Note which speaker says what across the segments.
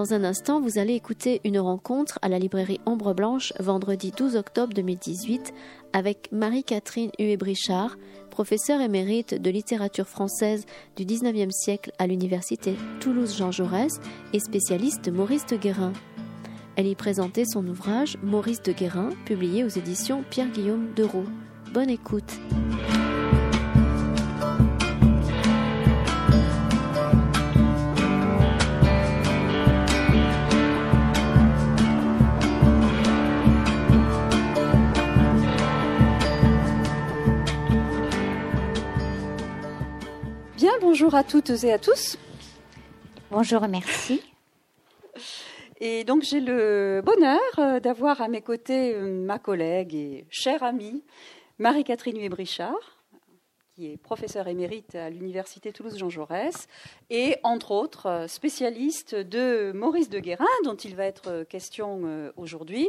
Speaker 1: Dans un instant, vous allez écouter une rencontre à la librairie Ombre Blanche vendredi 12 octobre 2018 avec Marie-Catherine Huet-Brichard, professeure émérite de littérature française du 19e siècle à l'université Toulouse-Jean Jaurès et spécialiste de Maurice de Guérin. Elle y présentait son ouvrage Maurice de Guérin, publié aux éditions Pierre-Guillaume Deroux. Bonne écoute.
Speaker 2: Bonjour à toutes et à tous.
Speaker 3: Bonjour, merci.
Speaker 2: Et donc j'ai le bonheur euh, d'avoir à mes côtés euh, ma collègue et chère amie Marie-Catherine Huet-Brichard, qui est professeure émérite à l'Université Toulouse-Jean Jaurès, et entre autres euh, spécialiste de Maurice de Guérin, dont il va être question aujourd'hui.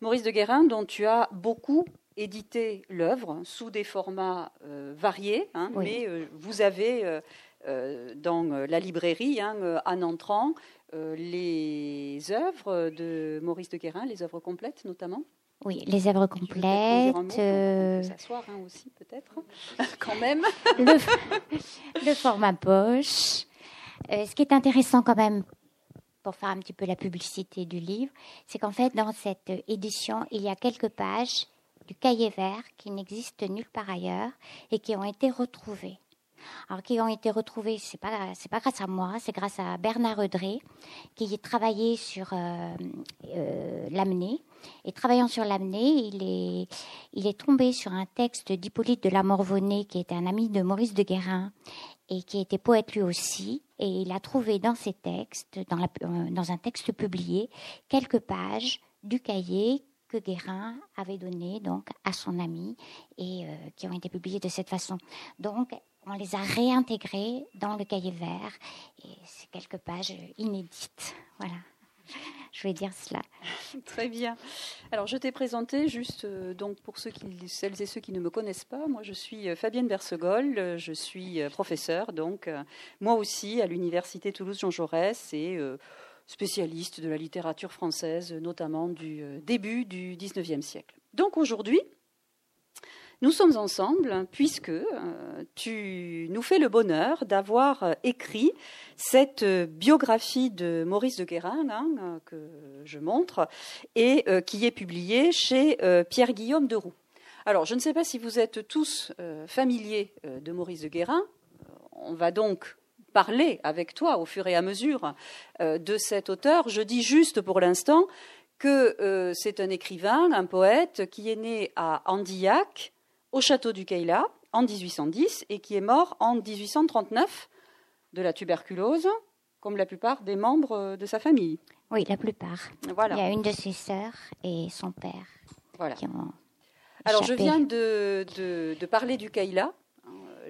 Speaker 2: Maurice de Guérin, dont tu as beaucoup édité l'œuvre sous des formats variés, hein, mais vous avez dans la librairie, hein, en entrant, euh, les œuvres de Maurice de Guérin, les œuvres complètes notamment
Speaker 3: oui, les œuvres complètes.
Speaker 2: Euh, s'asseoir hein, aussi peut-être, quand même.
Speaker 3: le, format poche. Euh, ce qui est intéressant quand même, pour faire un petit peu la publicité du livre, c'est qu'en fait dans cette édition, il y a quelques pages du cahier vert qui n'existent nulle part ailleurs et qui ont été retrouvées alors qui ont été retrouvés, c'est pas pas grâce à moi, c'est grâce à Bernard Redré qui travaillé sur euh, euh. Et travaillant sur l'amener, il est il est tombé sur un texte d'Hippolyte de la Morvonnais qui était un ami de Maurice de Guérin et qui était poète lui aussi. Et il a trouvé dans ses textes, dans, la, euh, dans un texte publié, quelques pages du cahier que Guérin avait donné donc à son ami et qui ont été publiées de cette façon. Donc on les a réintégrés dans le cahier vert et c'est quelques pages inédites. Voilà. Je vais dire cela.
Speaker 2: Très bien. Alors, je t'ai présenté juste euh, donc pour ceux qui, celles et ceux qui ne me connaissent pas. Moi, je suis euh, Fabienne Bersegol. Euh, je suis professeure, donc moi aussi à l'université Toulouse-Jean Jaurès et spécialiste de la littérature française, notamment du début du XIXe siècle. Donc aujourd'hui, nous sommes ensemble puisque euh, tu nous fais le bonheur d'avoir euh, écrit cette euh, biographie de Maurice de Guérin hein, que je montre et qui est publiée chez Pierre-Guillaume de Roux. Alors, je ne sais pas si vous êtes tous familiers de Maurice de Guérin. On va donc parler avec toi au fur et à mesure de cet auteur. Je dis juste pour l'instant que c'est un écrivain, un poète qui est né à Andillac au château du Kayla en 1810 et qui est mort en 1839 de la tuberculose, comme la plupart des membres de sa famille.
Speaker 3: Oui, la plupart. Voilà. Il y a une de ses sœurs et son père
Speaker 2: voilà. Alors, je viens de, de parler du Kayla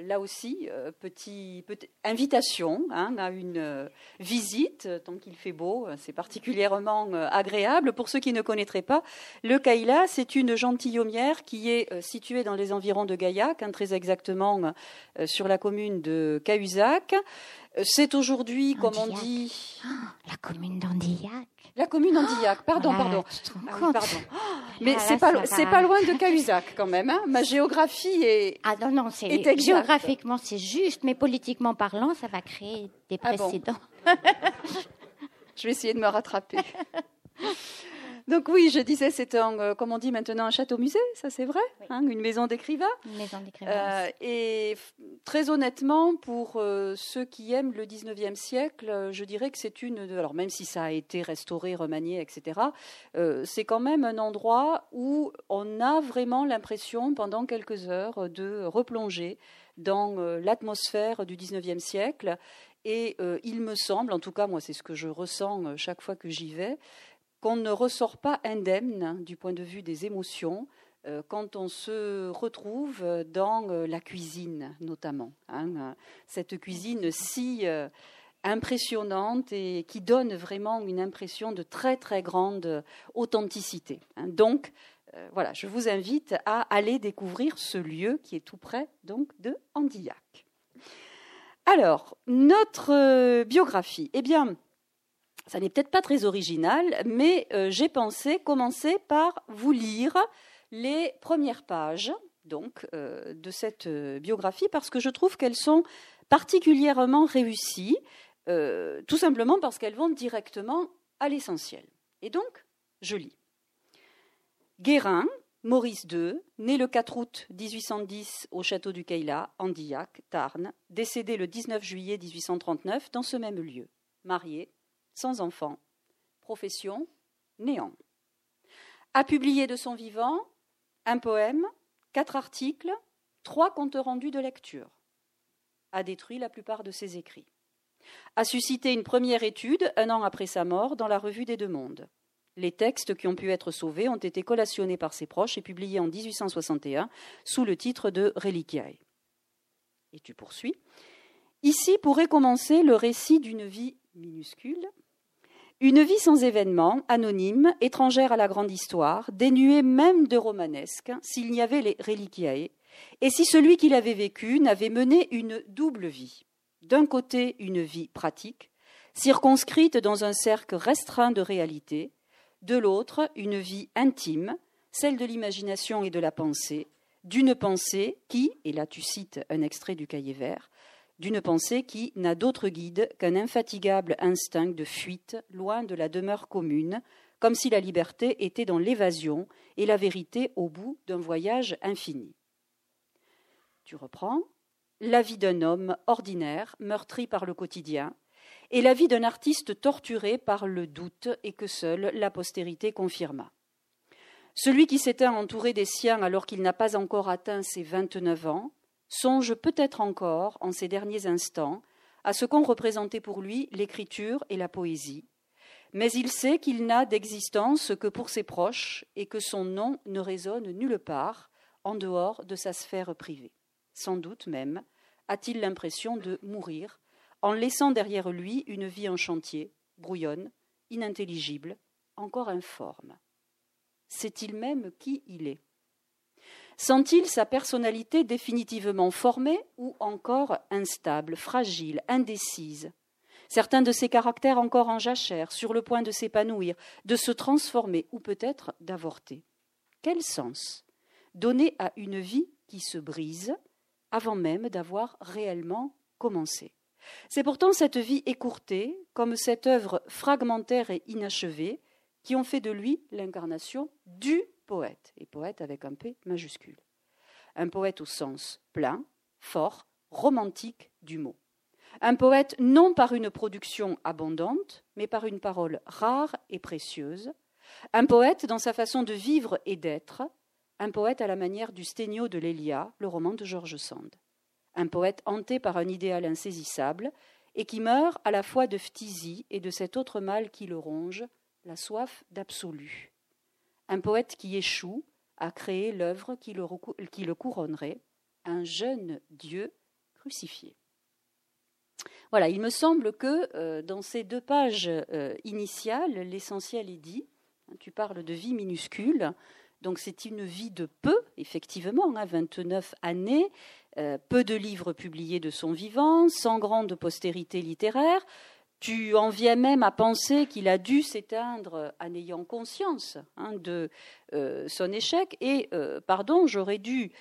Speaker 2: là aussi, euh, petit, invitation hein, à une euh, visite, tant qu'il fait beau, c'est particulièrement euh, agréable. Pour ceux qui ne connaîtraient pas, le Kaila, c'est une gentilhommière qui est située dans les environs de Gaillac, hein, très exactement sur la commune de Cahuzac. C'est aujourd'hui, comme on dit.
Speaker 3: Ah, la commune d'Andillac.
Speaker 2: La commune d'Andillac, pardon, pardon. Ah pardon. Mais c'est pas, c'est pas loin de Cahuzac quand même. Hein. Ma géographie est.
Speaker 3: Ah non, non, c'est géographiquement c'est juste, mais politiquement parlant, ça va créer des ah précédents.
Speaker 2: Je vais essayer de me rattraper. Donc oui, je disais, c'est un, euh, comme on dit maintenant, un château-musée, ça c'est vrai, hein, une maison d'écrivain.
Speaker 3: Une maison d'écrivain. Euh,
Speaker 2: et très honnêtement, pour euh, ceux qui aiment le 19e siècle, je dirais que c'est une, alors même si ça a été restauré, remanié, etc., c'est quand même un endroit où on a vraiment l'impression, pendant quelques heures, de replonger dans l'atmosphère du 19e siècle. Et il me semble, en tout cas moi c'est ce que je ressens chaque fois que j'y vais, qu'on ne ressort pas indemne du point de vue des émotions euh, quand on se retrouve dans euh, la cuisine notamment. Hein, cette cuisine si euh, impressionnante et qui donne vraiment une impression de très très grande authenticité. Hein. Donc voilà, je vous invite à aller découvrir ce lieu qui est tout près donc de Andillac. Alors, notre biographie, eh bien, ça n'est peut-être pas très original, mais j'ai pensé commencer par vous lire les premières pages donc de cette biographie parce que je trouve qu'elles sont particulièrement réussies, tout simplement parce qu'elles vont directement à l'essentiel. Et donc, je lis. Guérin, Maurice II, né le 4 août 1810 au château du Cayla, Andillac, Tarn, décédé le 19 juillet 1839 dans ce même lieu. Marié, sans enfant. Profession, néant. A publié de son vivant un poème, quatre articles, trois comptes rendus de lecture. A détruit la plupart de ses écrits. A suscité une première étude un an après sa mort dans la Revue des Deux Mondes. Les textes qui ont pu être sauvés ont été collationnés par ses proches et publiés en 1861 sous le titre de Reliquiae. Et tu poursuis. Ici pourrait commencer le récit d'une vie minuscule, une vie sans événements, anonyme, étrangère à la grande histoire, dénuée même de romanesque, s'il n'y avait les Reliquiae, et si celui qui l'avait vécu n'avait mené une double vie. D'un côté, une vie pratique, circonscrite dans un cercle restreint de réalité, de l'autre une vie intime, celle de l'imagination et de la pensée, d'une pensée qui, et là tu cites un extrait du cahier vert, d'une pensée qui n'a d'autre guide qu'un infatigable instinct de fuite loin de la demeure commune, comme si la liberté était dans l'évasion et la vérité au bout d'un voyage infini. Tu reprends? La vie d'un homme ordinaire, meurtri par le quotidien, et la vie d'un artiste torturé par le doute et que seule la postérité confirma. Celui qui s'était entouré des siens alors qu'il n'a pas encore atteint ses vingt-neuf ans songe peut-être encore, en ces derniers instants, à ce qu'ont représenté pour lui l'écriture et la poésie, mais il sait qu'il n'a d'existence que pour ses proches et que son nom ne résonne nulle part en dehors de sa sphère privée. Sans doute même a-t-il l'impression de mourir en laissant derrière lui une vie en chantier, brouillonne, inintelligible, encore informe. Sait-il même qui il est? Sent-il sa personnalité définitivement formée ou encore instable, fragile, indécise? Certains de ses caractères encore en jachère, sur le point de s'épanouir, de se transformer ou peut-être d'avorter. Quel sens donner à une vie qui se brise avant même d'avoir réellement commencé? C'est pourtant cette vie écourtée, comme cette œuvre fragmentaire et inachevée, qui ont fait de lui l'incarnation du poète, et poète avec un P majuscule. Un poète au sens plein, fort, romantique du mot. Un poète non par une production abondante, mais par une parole rare et précieuse. Un poète dans sa façon de vivre et d'être. Un poète à la manière du Sténio de l'Elia, le roman de George Sand un poète hanté par un idéal insaisissable, et qui meurt à la fois de phtisie et de cet autre mal qui le ronge, la soif d'absolu. Un poète qui échoue à créer l'œuvre qui, le, couronnerait, un jeune Dieu crucifié. Voilà, il me semble que euh, dans ces deux pages euh, initiales, l'essentiel est dit. Tu parles de vie minuscule, donc c'est une vie de peu, effectivement, hein, 29 années, euh, peu de livres publiés de son vivant, sans grande postérité littéraire. Tu en viens même à penser qu'il a dû s'éteindre en ayant conscience hein, de euh, son échec. Et, euh, pardon, j'aurais dû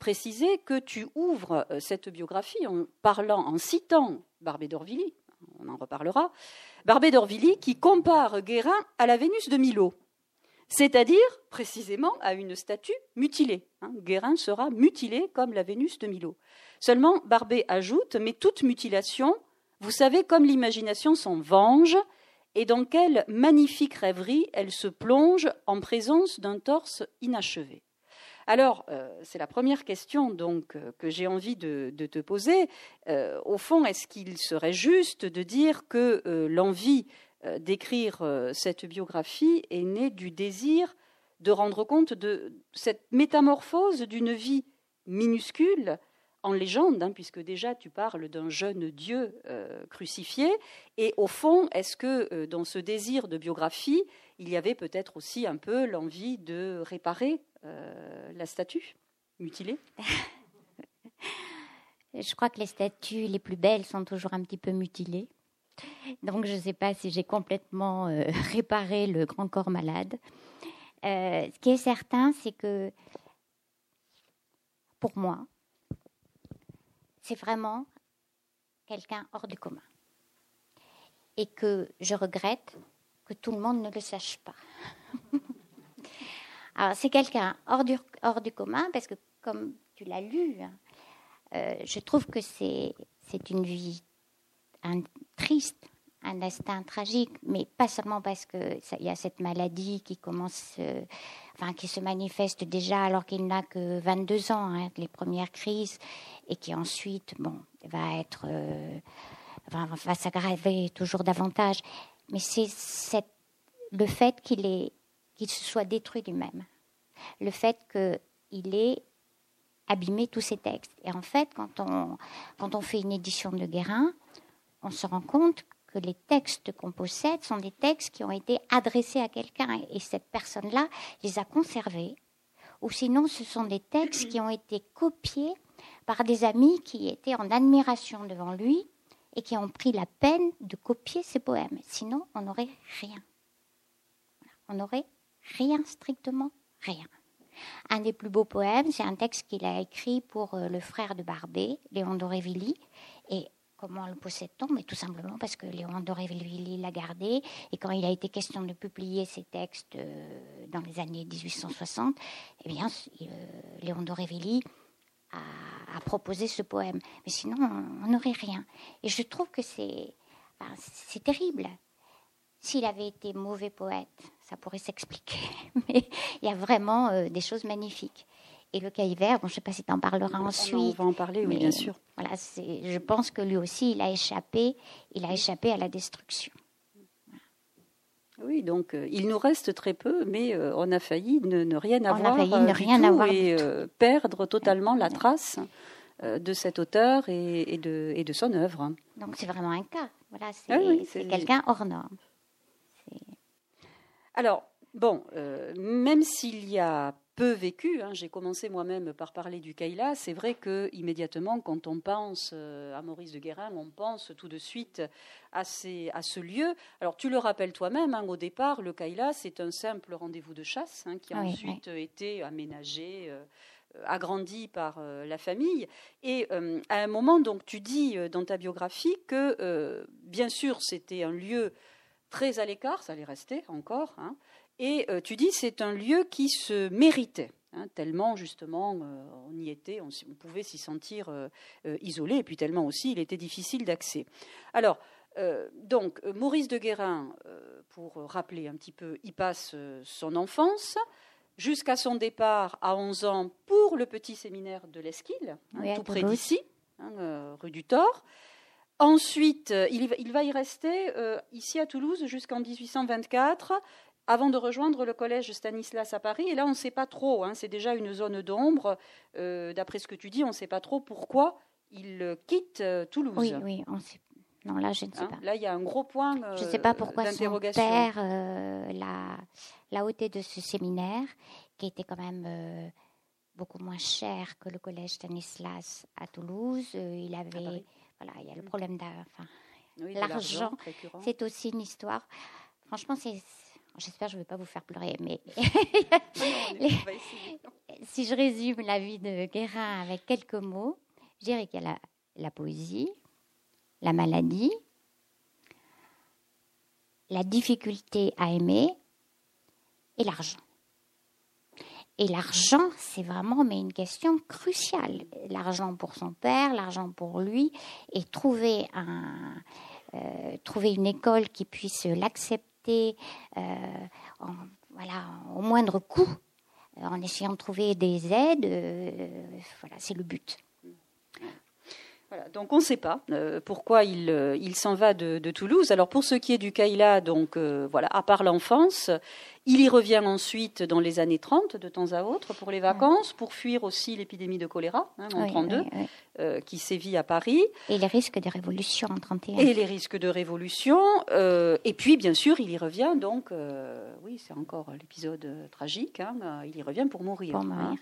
Speaker 2: préciser que tu ouvres cette biographie en parlant, en citant Barbé d'Orvilly, on en reparlera, Barbé d'Orvilly qui compare Guérin à la Vénus de Milo c'est-à-dire précisément à une statue mutilée. Hein. Guérin sera mutilé comme la Vénus de Milo. Seulement, Barbet ajoute, mais toute mutilation, vous savez comme l'imagination s'en venge, et dans quelle magnifique rêverie elle se plonge en présence d'un torse inachevé. Alors, euh, c'est la première question donc euh, que j'ai envie de, te poser. Euh, au fond, est-ce qu'il serait juste de dire que l'envie d'écrire cette biographie est née du désir de rendre compte de cette métamorphose d'une vie minuscule en légende, hein, puisque déjà tu parles d'un jeune Dieu euh, crucifié, et au fond, est-ce que dans ce désir de biographie, il y avait peut-être aussi un peu l'envie de réparer la statue mutilée
Speaker 3: Je crois que les statues les plus belles sont toujours un petit peu mutilées. Donc je ne sais pas si j'ai complètement euh, réparé le grand corps malade. Euh, ce qui est certain, c'est que pour moi, c'est vraiment quelqu'un hors du commun. Et que je regrette que tout le monde ne le sache pas. Alors c'est quelqu'un hors du, commun parce que comme tu l'as lu, hein, euh, je trouve que c'est une vie un, triste, un destin tragique, mais pas seulement parce qu'il y a cette maladie qui commence, euh, enfin qui se manifeste déjà alors qu'il n'a que 22 ans, hein, les premières crises, et qui ensuite, bon, va être, euh, va s'aggraver toujours davantage. Mais c'est le fait qu'il est, qu'il se soit détruit lui-même, le fait qu'il ait abîmé tous ses textes. Et en fait, quand on, quand on fait une édition de Guérin, on se rend compte que les textes qu'on possède sont des textes qui ont été adressés à quelqu'un et cette personne-là les a conservés. Ou sinon, ce sont des textes qui ont été copiés par des amis qui étaient en admiration devant lui et qui ont pris la peine de copier ses poèmes. Sinon, on n'aurait rien. On n'aurait rien, strictement rien. Un des plus beaux poèmes, c'est un texte qu'il a écrit pour euh, le frère de Barbé, Léon d'Aurevilly, et Comment le possède-t-on Mais tout simplement parce que Léon d'Aurevilly l'a gardé. Et quand il a été question de publier ses textes euh, dans les années 1860, eh bien, euh, Léon d'Aurevilly a, proposé ce poème. Mais sinon, on n'aurait rien. Et je trouve que c'est c'est terrible. S'il avait été mauvais poète, ça pourrait s'expliquer. Mais il y a vraiment euh, des choses magnifiques. Et le cahier vert, je ne sais pas si tu en parleras ensuite. On
Speaker 2: va en parler, oui, bien sûr.
Speaker 3: Voilà, je pense que lui aussi, il a échappé, il a échappé à la destruction.
Speaker 2: Oui, donc euh, il nous reste très peu, mais euh, on a failli ne, rien avoir.
Speaker 3: On a failli ne euh, rien avoir.
Speaker 2: Et perdre totalement la trace de cet auteur et, de, et de son œuvre.
Speaker 3: Donc c'est vraiment un cas. Voilà, c'est ah quelqu'un hors norme.
Speaker 2: Alors, bon, même s'il y a peu vécu. Hein. J'ai commencé moi-même par parler du Kaila. C'est vrai que immédiatement, quand on pense euh, à Maurice de Guérin, on pense tout de suite à, à ce lieu. Alors tu le rappelles toi-même, hein, au départ, le Kaila, c'est un simple rendez-vous de chasse hein, qui a ensuite été aménagé. Euh, agrandi par euh, la famille. Et à un moment, donc, tu dis dans ta biographie que, bien sûr, c'était un lieu très à l'écart, ça allait rester encore, hein, et euh, tu dis c'est un lieu qui se méritait. Hein, tellement justement euh, on y était, on, pouvait s'y sentir euh, isolé, et puis tellement aussi il était difficile d'accès. Alors, donc Maurice de Guérin, pour rappeler un petit peu, il passe son enfance jusqu'à son départ à 11 ans pour le petit séminaire de l'Esquile, hein, tout près d'ici, hein, rue du Thor. Ensuite, il, il, va y rester ici à Toulouse jusqu'en 1824 avant de rejoindre le collège Stanislas à Paris. Et là, on ne sait pas trop, hein, c'est déjà une zone d'ombre. Euh, d'après ce que tu dis, on ne sait pas trop pourquoi il quitte euh, Toulouse.
Speaker 3: Oui, oui, on sait. Non, là, je ne sais hein, pas.
Speaker 2: Là, il y a un gros point
Speaker 3: d'interrogation. je ne sais pas pourquoi son père euh, l'a, ôté de ce séminaire, qui était quand même beaucoup moins cher que le collège Stanislas à Toulouse. il avait, voilà, il y a le problème d'argent. l'argent, c'est aussi une histoire. Franchement, c'est J'espère que je ne vais pas vous faire pleurer, mais si je résume la vie de Guérin avec quelques mots, je dirais qu'il y a la, poésie, la maladie, la difficulté à aimer et l'argent. Et l'argent, c'est vraiment mais une question cruciale. L'argent pour son père, l'argent pour lui, et trouver, un, euh, trouver une école qui puisse l'accepter euh, voilà, au moindre coût, euh, en essayant de trouver des aides. Euh, voilà, c'est le but.
Speaker 2: Donc on ne sait pas pourquoi il, s'en va de, de, Toulouse. Alors pour ce qui est du Kaila, donc voilà, à part l'enfance, il y revient ensuite dans les années 30, de temps à autre, pour les vacances, pour fuir aussi l'épidémie de choléra hein, en 32, euh, qui sévit à Paris.
Speaker 3: Et les risques de révolution en 31.
Speaker 2: Et les risques de révolution. Euh, et puis, bien sûr, il y revient, donc, euh, oui, c'est encore l'épisode tragique, hein, il y revient pour mourir. Euh,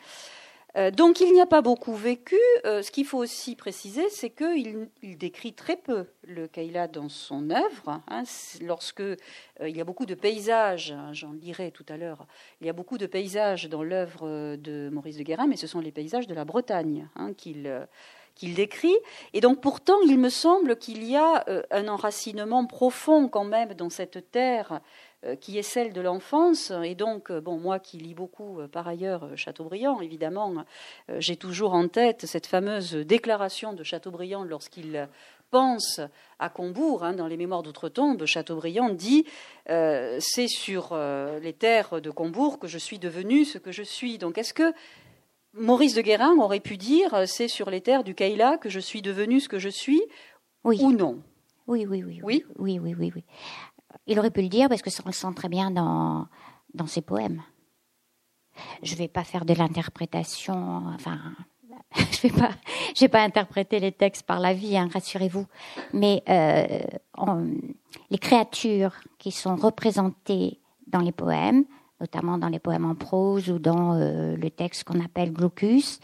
Speaker 2: donc il n'y a pas beaucoup vécu. Euh, ce qu'il faut aussi préciser, c'est qu'il il décrit très peu le Kaila dans son œuvre. Hein. lorsque euh, il y a beaucoup de paysages, hein, j'en lirai tout à l'heure, il y a beaucoup de paysages dans l'œuvre de Maurice de Guérin, mais ce sont les paysages de la Bretagne hein, qu'il qu'il décrit. Et donc pourtant, il me semble qu'il y a un enracinement profond quand même dans cette terre euh, qui est celle de l'enfance. Et donc, euh, bon, moi qui lis beaucoup euh, par ailleurs Chateaubriand, évidemment, j'ai toujours en tête cette fameuse déclaration de Chateaubriand lorsqu'il pense à Combourg, hein, dans les Mémoires d'outre-tombe, Chateaubriand dit C'est sur les terres de Combourg que je suis devenu ce que je suis. Donc, est-ce que Maurice de Guérin aurait pu dire C'est sur les terres du Kaila que je suis devenu ce que je suis
Speaker 3: oui.
Speaker 2: ou non
Speaker 3: oui oui oui, oui, oui, oui, oui, oui. Il aurait pu le dire parce que ça on le sent très bien dans, dans ses poèmes. Je ne vais pas faire de l'interprétation, enfin, je vais pas, je vais pas interpréter les textes par la vie, hein, rassurez-vous. Mais euh, les créatures qui sont représentées dans les poèmes, notamment dans les poèmes en prose ou dans euh, le texte qu'on appelle Glaucus,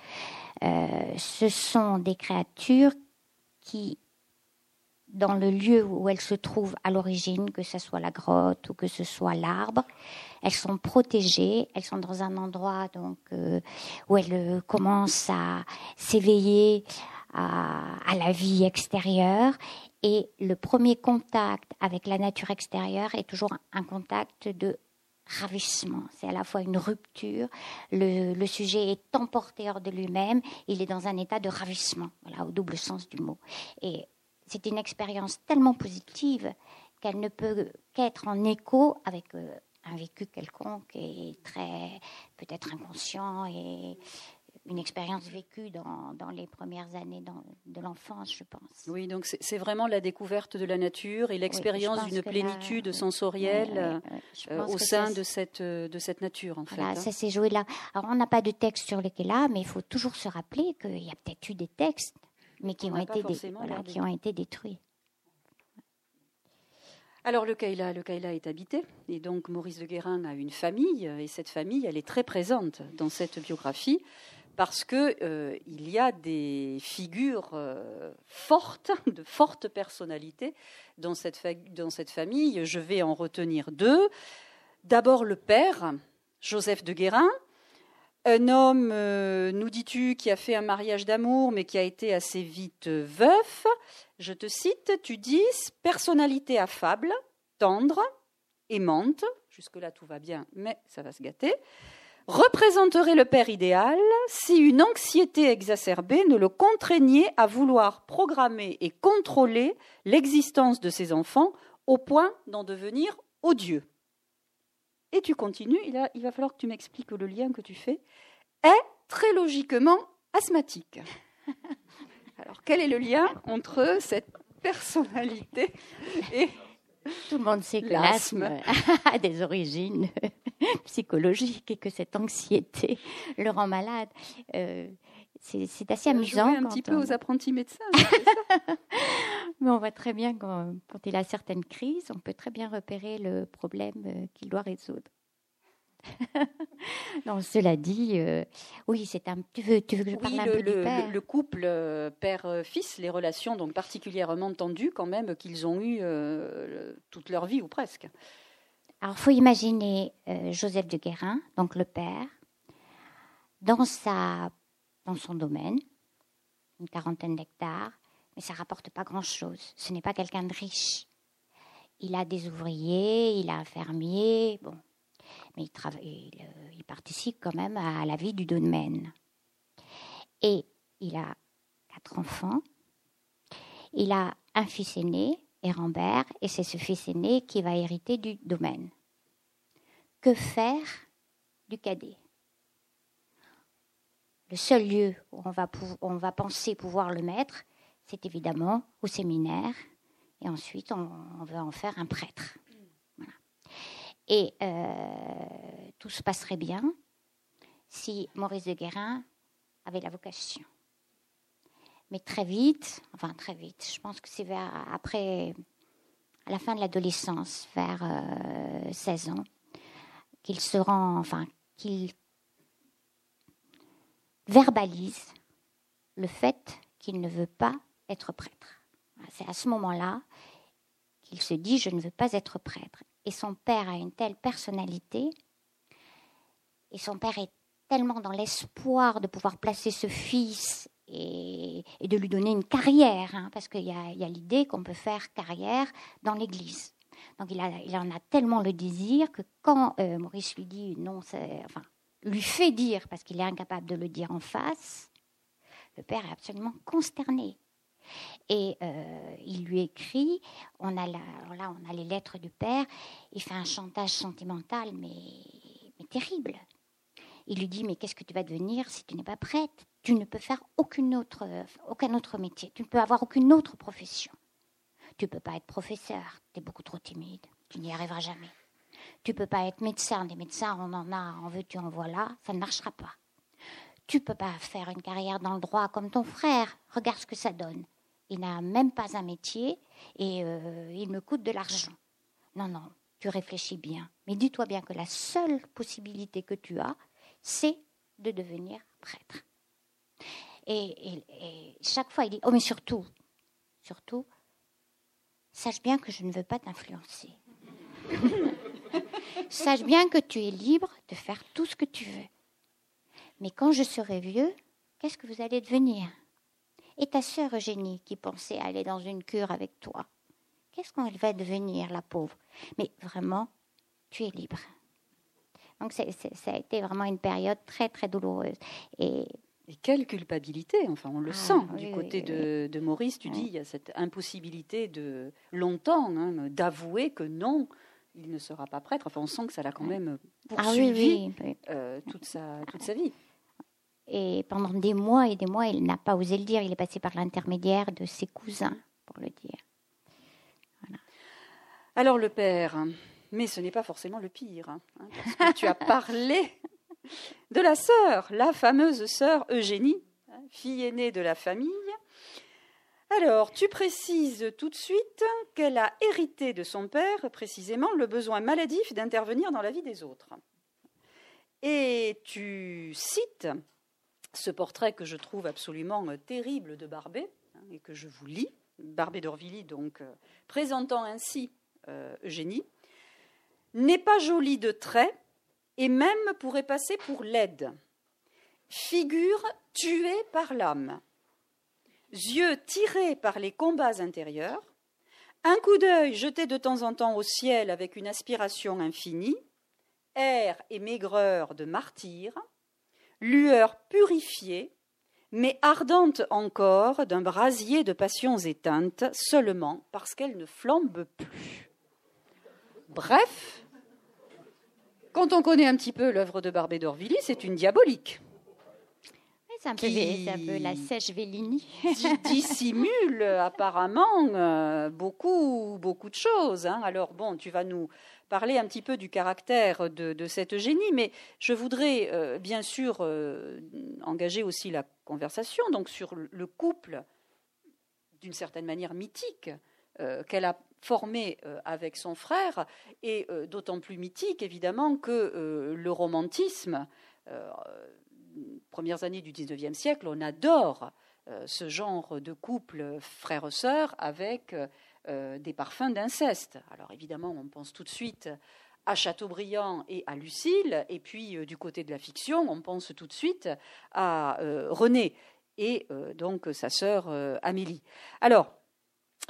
Speaker 3: euh, ce sont des créatures qui dans le lieu où elles se trouvent à l'origine, que ce soit la grotte ou que ce soit l'arbre. Elles sont protégées, elles sont dans un endroit donc euh, où elles commencent à s'éveiller à, la vie extérieure. Et le premier contact avec la nature extérieure est toujours un contact de ravissement. C'est à la fois une rupture. Le, sujet est emporté hors de lui-même. Il est dans un état de ravissement, voilà, au double sens du mot. Et c'est une expérience tellement positive qu'elle ne peut qu'être en écho avec euh, un vécu quelconque et très peut-être inconscient et une expérience vécue dans, dans les premières années de l'enfance, je pense.
Speaker 2: Oui, donc c'est vraiment la découverte de la nature et l'expérience d'une plénitude sensorielle euh, au sein de cette, de cette nature, en fait. Hein.
Speaker 3: Ça s'est joué là. Alors, on n'a pas de texte sur lesquels là, mais il faut toujours se rappeler qu'il y a peut-être eu des textes mais qui, ont été, qui ont été détruits.
Speaker 2: Alors le Kaila, le Kaila est habité et donc Maurice de Guérin a une famille et cette famille elle est très présente dans cette biographie parce que euh, il y a des figures euh, fortes, de fortes personnalités dans cette, famille. Je vais en retenir deux. D'abord le père, Joseph de Guérin, un homme, euh, nous dis-tu, qui a fait un mariage d'amour, mais qui a été assez vite veuf. Je te cite, tu dis personnalité affable, tendre, aimante. Jusque-là, tout va bien, mais ça va se gâter. Représenterait le père idéal si une anxiété exacerbée ne le contraignait à vouloir programmer et contrôler l'existence de ses enfants au point d'en devenir odieux. Et tu continues, il, il va falloir que tu m'expliques le lien que tu fais, est très logiquement asthmatique. Alors quel est le lien entre cette personnalité et
Speaker 3: tout le monde sait que l'asthme a des origines psychologiques et que cette anxiété le rend malade. Euh, c'est assez amusant.
Speaker 2: un petit peu aux apprentis médecins.
Speaker 3: Mais on voit très bien quand, quand, il a certaines crises, on peut très bien repérer le problème euh, qu'il doit résoudre. non, cela dit, euh, oui, c'est un. Tu veux, tu veux que je parle un peu
Speaker 2: du
Speaker 3: père
Speaker 2: le, couple euh, père-fils, les relations donc particulièrement tendues quand même qu'ils ont eues toute leur vie ou presque.
Speaker 3: Alors, faut imaginer Joseph de Guérin, donc le père, dans sa dans son domaine, une quarantaine d'hectares, mais ça rapporte pas grand-chose. Ce n'est pas quelqu'un de riche. Il a des ouvriers, il a un fermier, bon, mais euh, il, participe quand même à la vie du domaine. Et il a quatre enfants. Il a un fils aîné, Hérambert, et c'est ce fils aîné qui va hériter du domaine. Que faire du cadet? Le seul lieu où on va penser pouvoir le mettre, c'est évidemment au séminaire. Et ensuite, on, va en faire un prêtre. Et euh, tout se passerait bien si Maurice de Guérin avait la vocation. Mais très vite, enfin très vite, je pense que c'est vers après, la fin de l'adolescence, vers 16 euh, ans, qu'il se rend, enfin, qu'il verbalise le fait qu'il ne veut pas être prêtre. C'est à ce moment-là qu'il se dit je ne veux pas être prêtre. Et son père a une telle personnalité, et son père est tellement dans l'espoir de pouvoir placer ce fils et, de lui donner une carrière, hein, parce qu'il y a, l'idée qu'on peut faire carrière dans l'Église. Donc il, en a tellement le désir que quand euh, Maurice lui dit non, enfin, lui fait dire, parce qu'il est incapable de le dire en face, le père est absolument consterné. Et euh, il lui écrit, on a les lettres du père, il fait un chantage sentimental, mais, terrible. Il lui dit, mais qu'est-ce que tu vas devenir si tu n'es pas prête? Tu ne peux faire aucune autre, aucun autre métier, tu ne peux avoir aucune autre profession. Tu ne peux pas être professeur, tu es beaucoup trop timide, tu n'y arriveras jamais. Tu ne peux pas être médecin, des médecins, on en a, en veux-tu, en voilà, ça ne marchera pas. Tu peux pas faire une carrière dans le droit comme ton frère, regarde ce que ça donne. Il n'a même pas un métier et euh, il me coûte de l'argent. Non, non, tu réfléchis bien. Mais dis-toi bien que la seule possibilité que tu as, c'est de devenir prêtre. Et, chaque fois, il dit, oh mais surtout, surtout, sache bien que je ne veux pas t'influencer. sache bien que tu es libre de faire tout ce que tu veux. Mais quand je serai vieux, qu'est-ce que vous allez devenir? Et ta sœur Eugénie, qui pensait aller dans une cure avec toi, qu'est-ce qu'elle va devenir, la pauvre? Mais vraiment, tu es libre. Donc ça a été vraiment une période très très douloureuse.
Speaker 2: Et, quelle culpabilité, enfin on le ah, sent du côté De, Maurice, tu dis, il y a cette impossibilité de longtemps hein, d'avouer que non, il ne sera pas prêtre. Enfin on sent que ça l'a quand même ah poursuivi euh, toute, sa, toute sa vie.
Speaker 3: Et pendant des mois et des mois, il n'a pas osé le dire. Il est passé par l'intermédiaire de ses cousins pour le dire.
Speaker 2: Alors le père, mais ce n'est pas forcément le pire, hein, hein, parce que tu as parlé de la sœur, la fameuse sœur Eugénie, hein, fille aînée de la famille. Alors, tu précises tout de suite qu'elle a hérité de son père précisément le besoin maladif d'intervenir dans la vie des autres. Et tu cites ce portrait que je trouve absolument terrible de Barbé, et que je vous lis, Barbé d'Orvilly, donc euh, présentant ainsi euh, Eugénie. N'est pas jolie de trait et même pourrait passer pour laide. Figure tuée par l'âme, yeux tirés par les combats intérieurs, un coup d'œil jeté de temps en temps au ciel avec une aspiration infinie, air et maigreur de martyr, lueur purifiée, mais ardente encore d'un brasier de passions éteintes seulement parce qu'elle ne flambe plus. Bref, quand on connaît un petit peu l'œuvre de Barbé d'Orvilly, c'est une diabolique.
Speaker 3: C'est un, peu la sèche Vellini.
Speaker 2: dissimule apparemment euh, beaucoup, beaucoup de choses. Hein. Alors bon, tu vas nous parler un petit peu du caractère de, cette génie, mais je voudrais euh, bien sûr euh, engager aussi la conversation sur le couple d'une certaine manière mythique qu'elle a formé euh, avec son frère, et euh, d'autant plus mythique évidemment que euh, le romantisme, premières années du XIXe siècle, on adore ce genre de couple frère-sœur avec des parfums d'inceste. Alors évidemment, on pense tout de suite à Chateaubriand et à Lucille, et puis du côté de la fiction, on pense tout de suite à René et donc sa sœur Amélie. Alors,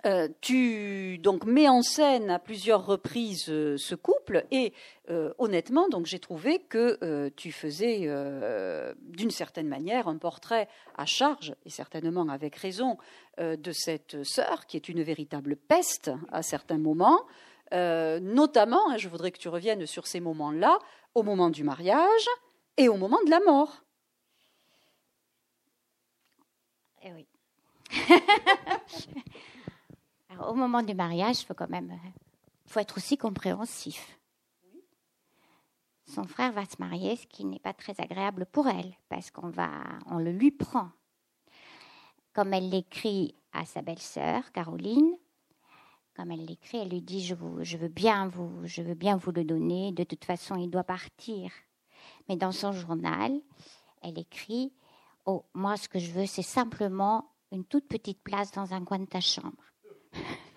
Speaker 2: euh, tu donc mets en scène à plusieurs reprises euh, ce couple et euh, honnêtement donc j'ai trouvé que tu faisais d'une certaine manière un portrait à charge et certainement avec raison de cette sœur qui est une véritable peste à certains moments notamment hein, je voudrais que tu reviennes sur ces moments-là au moment du mariage et au moment de la mort.
Speaker 3: Eh oui. au moment du mariage, il faut quand même, euh, faut être aussi compréhensif. Son frère va se marier, ce qui n'est pas très agréable pour elle, parce qu'on va, on le lui prend. Comme elle l'écrit à sa belle-sœur Caroline, comme elle l'écrit, elle lui dit je, je, veux bien vous, je veux bien vous le donner. De toute façon, il doit partir. Mais dans son journal, elle écrit Oh, moi, ce que je veux, c'est simplement une toute petite place dans un coin de ta chambre.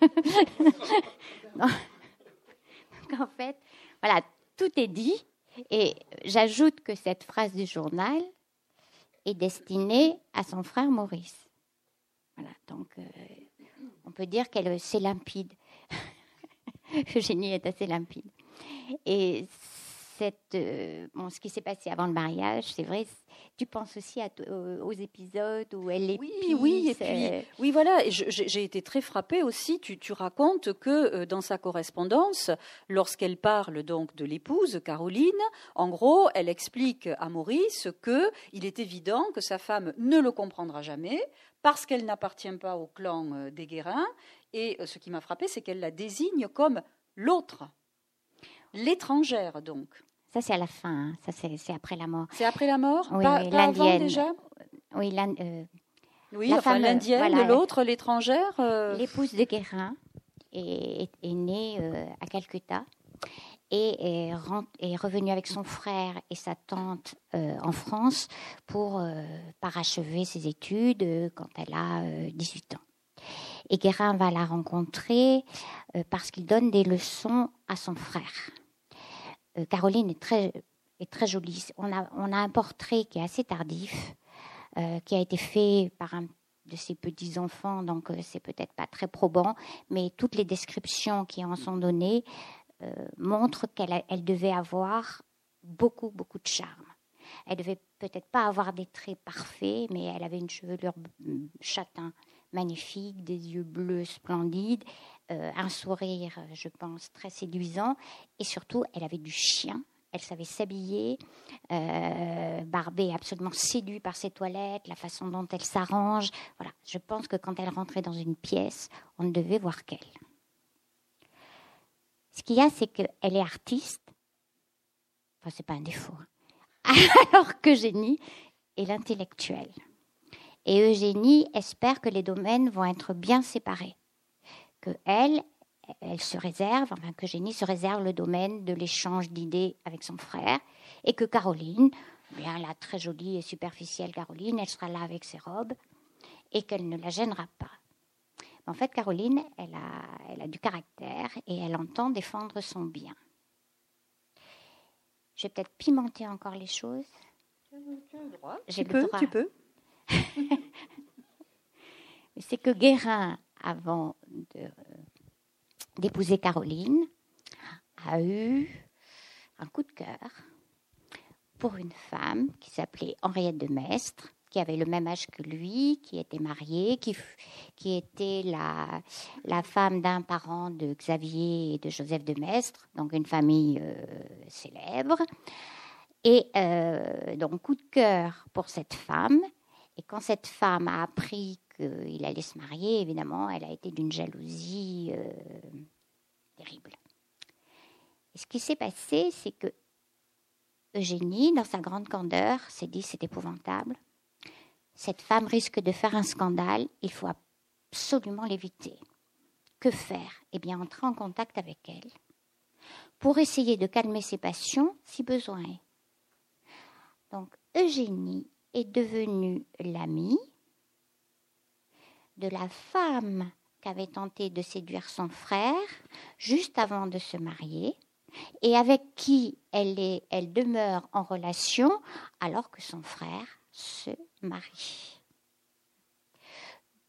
Speaker 3: Donc, en fait, voilà, tout est dit. Et j'ajoute que cette phrase du journal est destinée à son frère Maurice. Voilà, donc euh, on peut dire qu'elle c'est limpide. Eugénie est assez limpide. Et cette, euh, bon, ce qui s'est passé avant le mariage, c'est vrai. Tu penses aussi à, aux, épisodes où elle est
Speaker 2: oui, oui, et puis, euh, oui, voilà. J'ai été très frappée aussi. Tu, tu racontes que euh, dans sa correspondance, lorsqu'elle parle donc de l'épouse Caroline, en gros, elle explique à Maurice que il est évident que sa femme ne le comprendra jamais parce qu'elle n'appartient pas au clan des Guérins. Et ce qui m'a frappée, c'est qu'elle la désigne comme l'autre. L'étrangère, donc.
Speaker 3: Ça, c'est à la fin. Hein. Ça, c'est après la mort.
Speaker 2: C'est après la mort?
Speaker 3: Oui,
Speaker 2: pas,
Speaker 3: l'indienne.
Speaker 2: déjà?
Speaker 3: Oui, euh,
Speaker 2: oui enfin, l'indienne, l'autre, l'étrangère. Euh,
Speaker 3: l'épouse de Guérin est, est, née euh, à Calcutta et est, est, revenue avec son frère et sa tante en France pour parachever ses études quand elle a 18 ans. Et Guérin va la rencontrer parce qu'il donne des leçons à son frère. Euh, Caroline est très, est très jolie. On a, on a un portrait qui est assez tardif, euh, qui a été fait par un de ses petits-enfants, donc euh, c'est peut-être pas très probant, mais toutes les descriptions qui en sont données montrent qu'elle elle devait avoir beaucoup, beaucoup de charme. Elle devait peut-être pas avoir des traits parfaits, mais elle avait une chevelure châtain magnifique, des yeux bleus splendides, euh, un sourire, je pense, très séduisant, et surtout, elle avait du chien. Elle savait s'habiller. Euh, Barbet absolument séduit par ses toilettes, la façon dont elle s'arrange. Voilà, je pense que quand elle rentrait dans une pièce, on ne devait voir qu'elle. Ce qu'il y a, c'est qu'elle est artiste. Enfin, c'est pas un défaut. Hein. Alors que génie est l'intellectuel. Et Eugénie espère que les domaines vont être bien séparés. Que elle, elle se réserve, enfin que Eugénie se réserve le domaine de l'échange d'idées avec son frère, et que Caroline, bien la très jolie et superficielle Caroline, elle sera là avec ses robes, et qu'elle ne la gênera pas. En fait, Caroline, elle a, elle a du caractère et elle entend défendre son bien. Je vais peut-être pimenter encore les choses.
Speaker 2: Tu, peux, tu peux.
Speaker 3: c'est que Guérin, avant d'épouser Caroline, a eu un coup de cœur pour une femme qui s'appelait Henriette de Mestre, qui avait le même âge que lui, qui était mariée, qui, qui était la, la femme d'un parent de Xavier et de Joseph de Mestre, donc une famille euh, célèbre. Et euh, donc, coup de cœur pour cette femme. Et quand cette femme a appris qu'il allait se marier, évidemment, elle a été d'une jalousie euh, terrible. Et ce qui s'est passé, c'est que Eugénie, dans sa grande candeur, s'est dit c'est épouvantable. Cette femme risque de faire un scandale, il faut absolument l'éviter. Que faire? Eh bien, entrer en contact avec elle pour essayer de calmer ses passions si besoin est. Donc, Eugénie est devenue l'amie de la femme qu'avait tenté de séduire son frère juste avant de se marier et avec qui elle, est, elle demeure en relation alors que son frère se marie.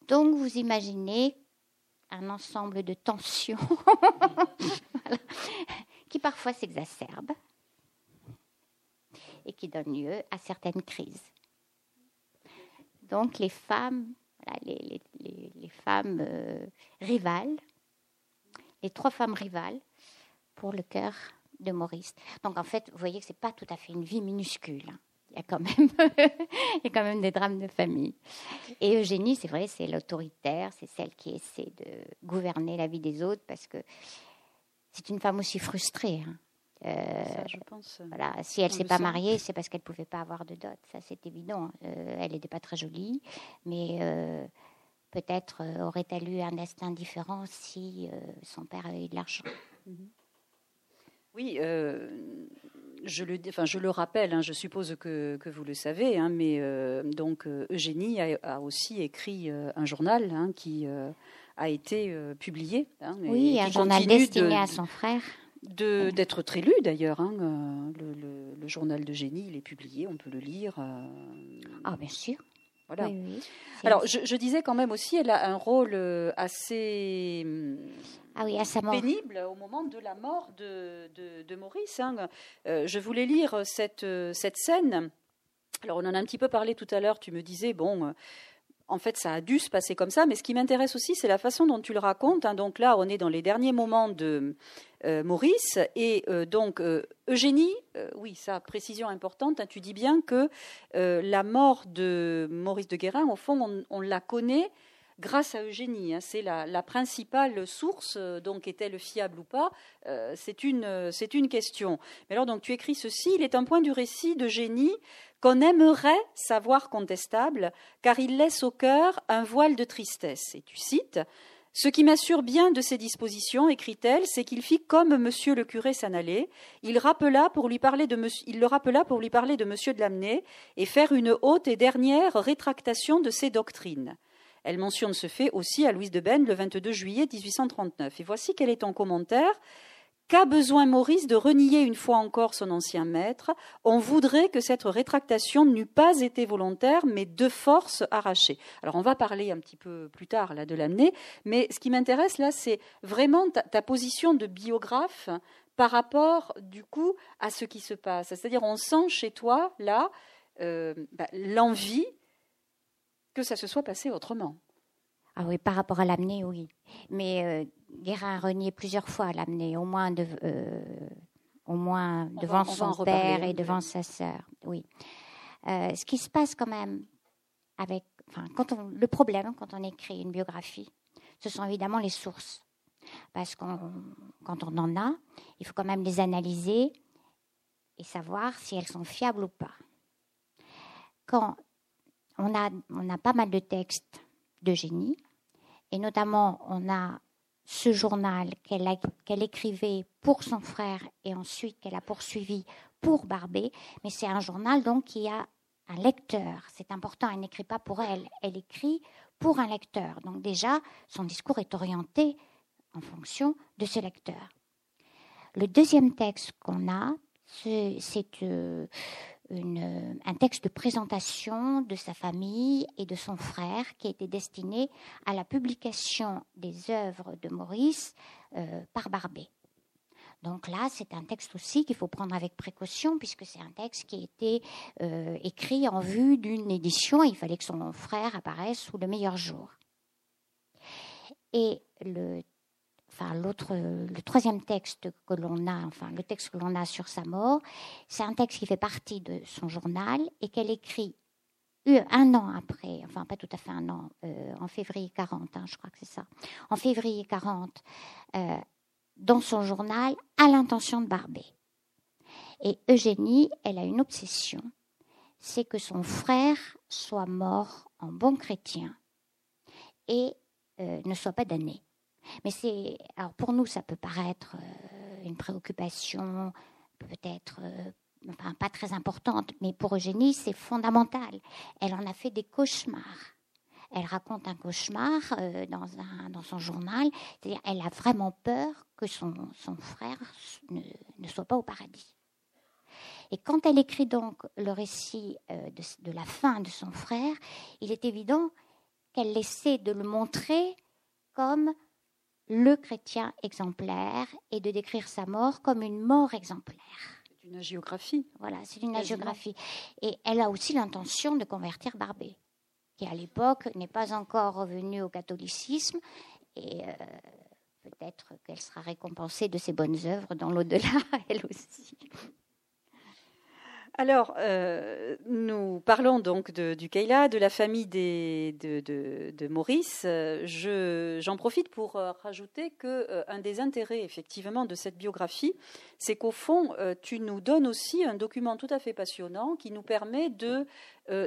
Speaker 3: Donc vous imaginez un ensemble de tensions qui parfois s'exacerbent et qui donnent lieu à certaines crises. Donc les femmes, les, femmes euh, rivales, les trois femmes rivales pour le cœur de Maurice. Donc en fait, vous voyez que ce n'est pas tout à fait une vie minuscule. Hein. Il y, a quand même il y a quand même des drames de famille. Et Eugénie, c'est vrai, c'est l'autoritaire, c'est celle qui essaie de gouverner la vie des autres parce que c'est une femme aussi frustrée. Hein.
Speaker 2: Euh, je pense.
Speaker 3: Voilà, si elle s'est pas mariée, c'est parce qu'elle pouvait pas avoir de dot, ça c'est évident. Euh, elle n'était pas très jolie, mais euh, peut-être aurait-elle eu un destin différent si son père avait eu de l'argent?
Speaker 2: Mhm. Oui, je le, enfin, je le rappelle, hein, je suppose que, que, vous le savez, hein, mais donc Eugénie a, aussi écrit un journal hein, qui a été publié.
Speaker 3: oui, un journal destiné à son frère
Speaker 2: d'être très lu d'ailleurs. Hein, le, le, journal de génie, il est publié, on peut le lire.
Speaker 3: Ah, bien sûr.
Speaker 2: Voilà. Alors, je, disais quand même aussi, elle a un rôle euh, assez
Speaker 3: ah oui,
Speaker 2: pénible au moment de la mort de, de, Maurice. Hein. Euh, je voulais lire cette, cette scène. Alors, on en a un petit peu parlé tout à l'heure. Tu me disais, bon, en fait, ça a dû se passer comme ça. Mais ce qui m'intéresse aussi, c'est la façon dont tu le racontes. Hein. Donc là, on est dans les derniers moments de euh, Maurice. Et euh, donc, euh, Eugénie, oui, ça, précision importante. Hein. tu dis bien que la mort de Maurice de Guérin, au fond, on, la connaît grâce à Eugénie. Hein. c'est la, principale source, donc est-elle fiable ou pas C'est une, une question. Mais alors, donc, tu écris ceci il est un point du récit d'Eugénie qu'on aimerait savoir contestable, car il laisse au cœur un voile de tristesse. Et tu cites ce qui m'assure bien de ces dispositions, écrit-elle, c'est qu'il fit comme monsieur le curé s'en allait. Il, le rappela pour lui parler de monsieur de Lamennais et faire une haute et dernière rétractation de ses doctrines. Elle mentionne ce fait aussi à Louise de Benne le 22 juillet 1839. Et voici quel est ton commentaire Qu'a besoin Maurice de renier une fois encore son ancien maître? On voudrait que cette rétractation n'eût pas été volontaire, mais de force arrachée. Alors on va parler un petit peu plus tard là de l'amener, mais ce qui m'intéresse là, c'est vraiment ta, position de biographe par rapport du coup à ce qui se passe. C'est-à-dire on sent chez toi là euh, bah, l'envie que ça se soit passé autrement.
Speaker 3: Ah oui, par rapport à l'amener, oui. Mais euh, Guérin a renié plusieurs fois l'amener, au moins, de, euh, au moins devant son père et devant sa sœur. Oui. Euh, ce qui se passe quand même avec, enfin, quand on, le problème quand on écrit une biographie, ce sont évidemment les sources, parce que quand on en a, il faut quand même les analyser et savoir si elles sont fiables ou pas. Quand on a, on a pas mal de textes de génie, et notamment on a ce journal qu'elle écrivait pour son frère et ensuite qu'elle a poursuivi pour Barbé, mais c'est un journal donc qui a un lecteur. C'est important, elle n'écrit pas pour elle, elle écrit pour un lecteur. Donc déjà, son discours est orienté en fonction de ce lecteur. Le deuxième texte qu'on a, c'est euh, un texte de présentation de sa famille et de son frère qui était destiné à la publication des œuvres de Maurice euh, par Barbet. Donc là, c'est un texte aussi qu'il faut prendre avec précaution puisque c'est un texte qui a été euh, écrit en vue d'une édition. Il fallait que son frère apparaisse sous le meilleur jour. Et le enfin l'autre, le troisième texte que l'on a, enfin le texte que l'on a sur sa mort, c'est un texte qui fait partie de son journal et qu'elle écrit un an après, enfin pas tout à fait un an, euh, en février 40, hein, je crois que c'est ça, en février 40, euh, dans son journal, à l'intention de Barbet. Et Eugénie, elle a une obsession, c'est que son frère soit mort en bon chrétien et euh, ne soit pas damné. Mais c'est, alors pour nous, ça peut paraître euh, une préoccupation peut-être euh, pas très importante, mais pour Eugénie, c'est fondamental. Elle en a fait des cauchemars. Elle raconte un cauchemar euh, dans, un, dans son journal. C'est-à-dire, elle a vraiment peur que son, son frère ne, ne, soit pas au paradis. Et quand elle écrit donc le récit de, de la fin de son frère, il est évident qu'elle essaie de le montrer comme le chrétien exemplaire et de décrire sa mort comme une mort exemplaire.
Speaker 2: C'est une géographie.
Speaker 3: Voilà, c'est une géographie. Et elle a aussi l'intention de convertir Barbet, qui à l'époque n'est pas encore revenu au catholicisme et euh, peut-être qu'elle sera récompensée de ses bonnes œuvres dans l'au-delà, elle aussi.
Speaker 2: Alors, euh, nous parlons donc du Keila, de la famille de, Maurice. j'en profite pour euh, rajouter que euh, un des intérêts, effectivement, de cette biographie, c'est qu'au fond, tu nous donnes aussi un document tout à fait passionnant qui nous permet de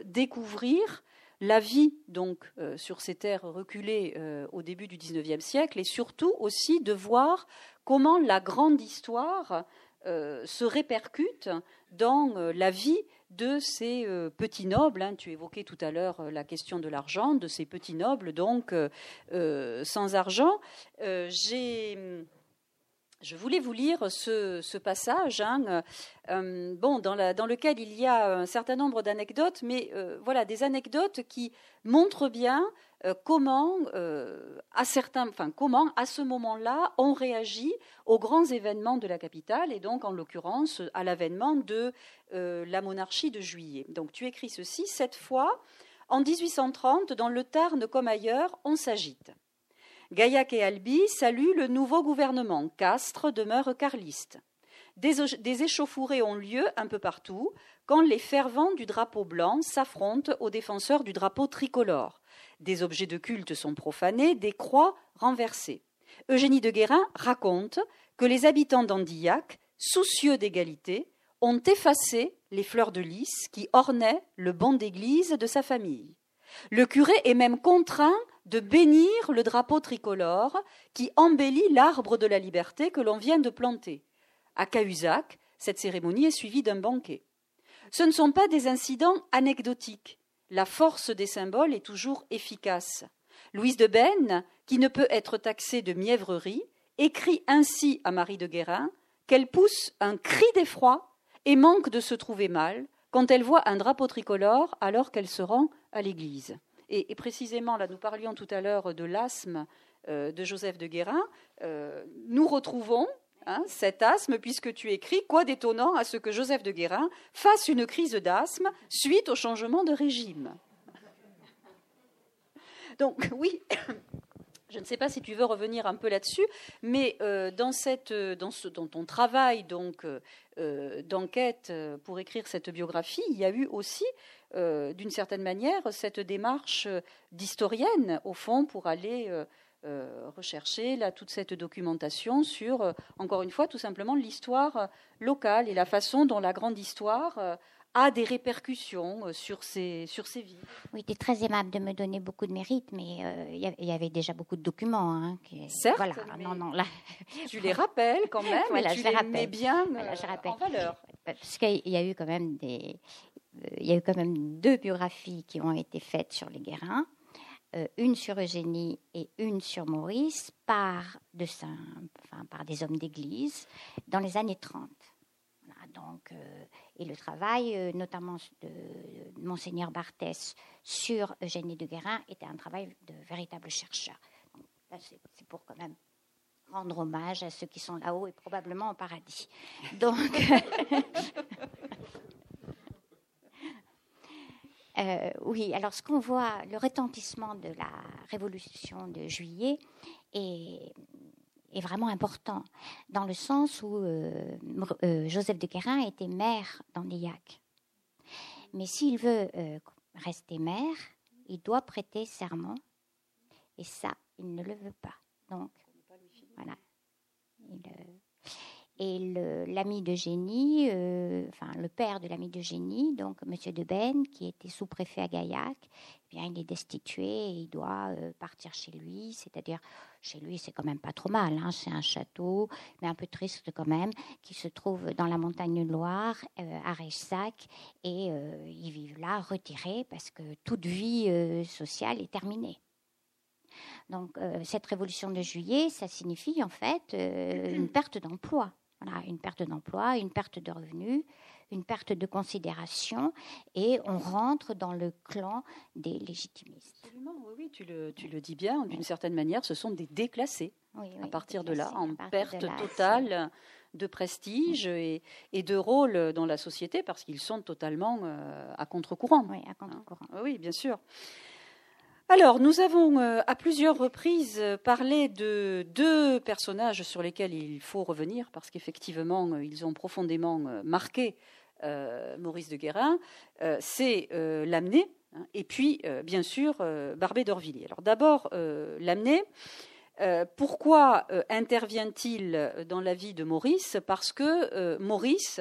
Speaker 2: découvrir la vie donc sur ces terres reculées au début du XIXe siècle et surtout aussi de voir comment la grande histoire se répercute dans la vie de ces petits nobles. Hein. Tu évoquais tout à l'heure la question de l'argent, de ces petits nobles, donc sans argent. J'ai je voulais vous lire ce, passage, hein, euh, bon, dans, lequel il y a un certain nombre d'anecdotes, mais euh, voilà, des anecdotes qui montrent bien euh, comment, à certains, enfin, comment, à ce moment-là, on réagit aux grands événements de la capitale, et donc, en l'occurrence, à l'avènement de la monarchie de Juillet. Donc, tu écris ceci cette fois, en 1830, dans le Tarn comme ailleurs, on s'agite. Gaillac et Albi saluent le nouveau gouvernement. Castres demeure carliste. Des, échauffourées ont lieu un peu partout quand les fervents du drapeau blanc s'affrontent aux défenseurs du drapeau tricolore. Des objets de culte sont profanés, des croix renversées. Eugénie de Guérin raconte que les habitants d'Andillac, soucieux d'égalité, ont effacé les fleurs de lys qui ornaient le banc d'église de sa famille. Le curé est même contraint de bénir le drapeau tricolore qui embellit l'arbre de la liberté que l'on vient de planter. À Cahuzac, cette cérémonie est suivie d'un banquet. Ce ne sont pas des incidents anecdotiques. La force des symboles est toujours efficace. Louise de Benne, qui ne peut être taxée de mièvrerie, écrit ainsi à Marie de Guérin qu'elle pousse un cri d'effroi et manque de se trouver mal quand elle voit un drapeau tricolore alors qu'elle se rend à l'église. Et, précisément, là, nous parlions tout à l'heure de l'asthme euh, de Joseph de Guérin. Euh, nous retrouvons hein, cet asthme, puisque tu écris Quoi d'étonnant à ce que Joseph de Guérin fasse une crise d'asthme suite au changement de régime Donc, oui. Je ne sais pas si tu veux revenir un peu là-dessus, mais euh, dans, cette, dans, ton travail donc d'enquête pour écrire cette biographie, il y a eu aussi euh, d'une certaine manière, cette démarche d'historienne, au fond, pour aller euh, euh, rechercher là, toute cette documentation sur, encore une fois, tout simplement l'histoire locale et la façon dont la grande histoire a des répercussions sur ces, sur ces vies.
Speaker 3: Oui, tu es très aimable de me donner beaucoup de mérite, mais il y avait déjà beaucoup de documents. Hein,
Speaker 2: Certes, voilà, non, non, là... tu les rappelles quand même, voilà, tu je les, les mets bien je rappelle. en valeur.
Speaker 3: Parce qu'il y a eu quand même des, il y a eu quand même deux biographies qui ont été faites sur les Guérins, euh, une sur Eugénie et une sur Maurice par, de enfin, par des hommes d'église dans les années 30. donc, euh, et le travail, euh, notamment de, Monseigneur Barthès sur Eugénie de Guérin, était un travail de véritable chercheur. c'est pour quand même rendre hommage à ceux qui sont là-haut et probablement au paradis. Donc, Euh, oui, alors ce qu'on voit, le retentissement de la révolution de juillet est, vraiment important, dans le sens où euh, euh, Joseph de Guérin était maire d'Andillac. Mais s'il veut rester maire, il doit prêter serment, et ça, il ne le veut pas. Donc, voilà. Il, et l'ami de Génie, euh, enfin le père de l'ami de Génie, donc Monsieur de Ben, qui était sous-préfet à Gaillac, eh bien il est destitué et il doit euh, partir chez lui. C'est-à-dire chez lui, c'est quand même pas trop mal. Hein, c'est un château, mais un peu triste quand même, qui se trouve dans la montagne de Loire, euh, à Reissac, et ils vivent là retirés parce que toute vie sociale est terminée. Donc cette révolution de juillet, ça signifie en fait une perte d'emploi une perte d'emploi, une perte de revenus, une perte de considération, et on rentre dans le clan des légitimistes.
Speaker 2: Absolument, oui, tu, le, tu le dis bien, d'une certaine manière, ce sont des déclassés. à partir de là, en perte totale de prestige et, et, de rôle dans la société, parce qu'ils sont totalement euh, à contre-courant.
Speaker 3: Oui, à contre-courant.
Speaker 2: Oui, bien sûr. Alors, nous avons euh, à plusieurs reprises euh, parlé de deux personnages sur lesquels il faut revenir parce qu'effectivement, euh, ils ont profondément marqué Maurice de Guérin. C'est Lamennais hein, et puis, bien sûr, Barbé d'Orvilliers. Alors, d'abord, Lamennais. pourquoi intervient-il dans la vie de Maurice? Parce que Maurice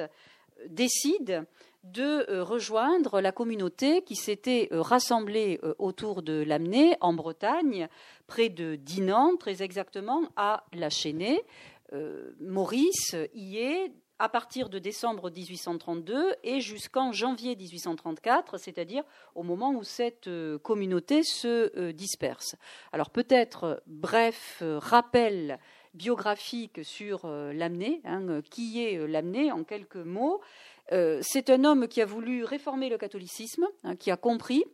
Speaker 2: décide de euh, rejoindre la communauté qui s'était euh, rassemblée euh, autour de Lamennais en Bretagne, près de Dinan, très exactement à La Chênée. Maurice y est à partir de décembre 1832 et jusqu'en janvier 1834, c'est-à-dire au moment où cette communauté se disperse. Alors peut-être bref rappel biographique sur l'Amné, hein, qui est l'Amné en quelques mots. C'est un homme qui a voulu réformer le catholicisme, hein, qui a compris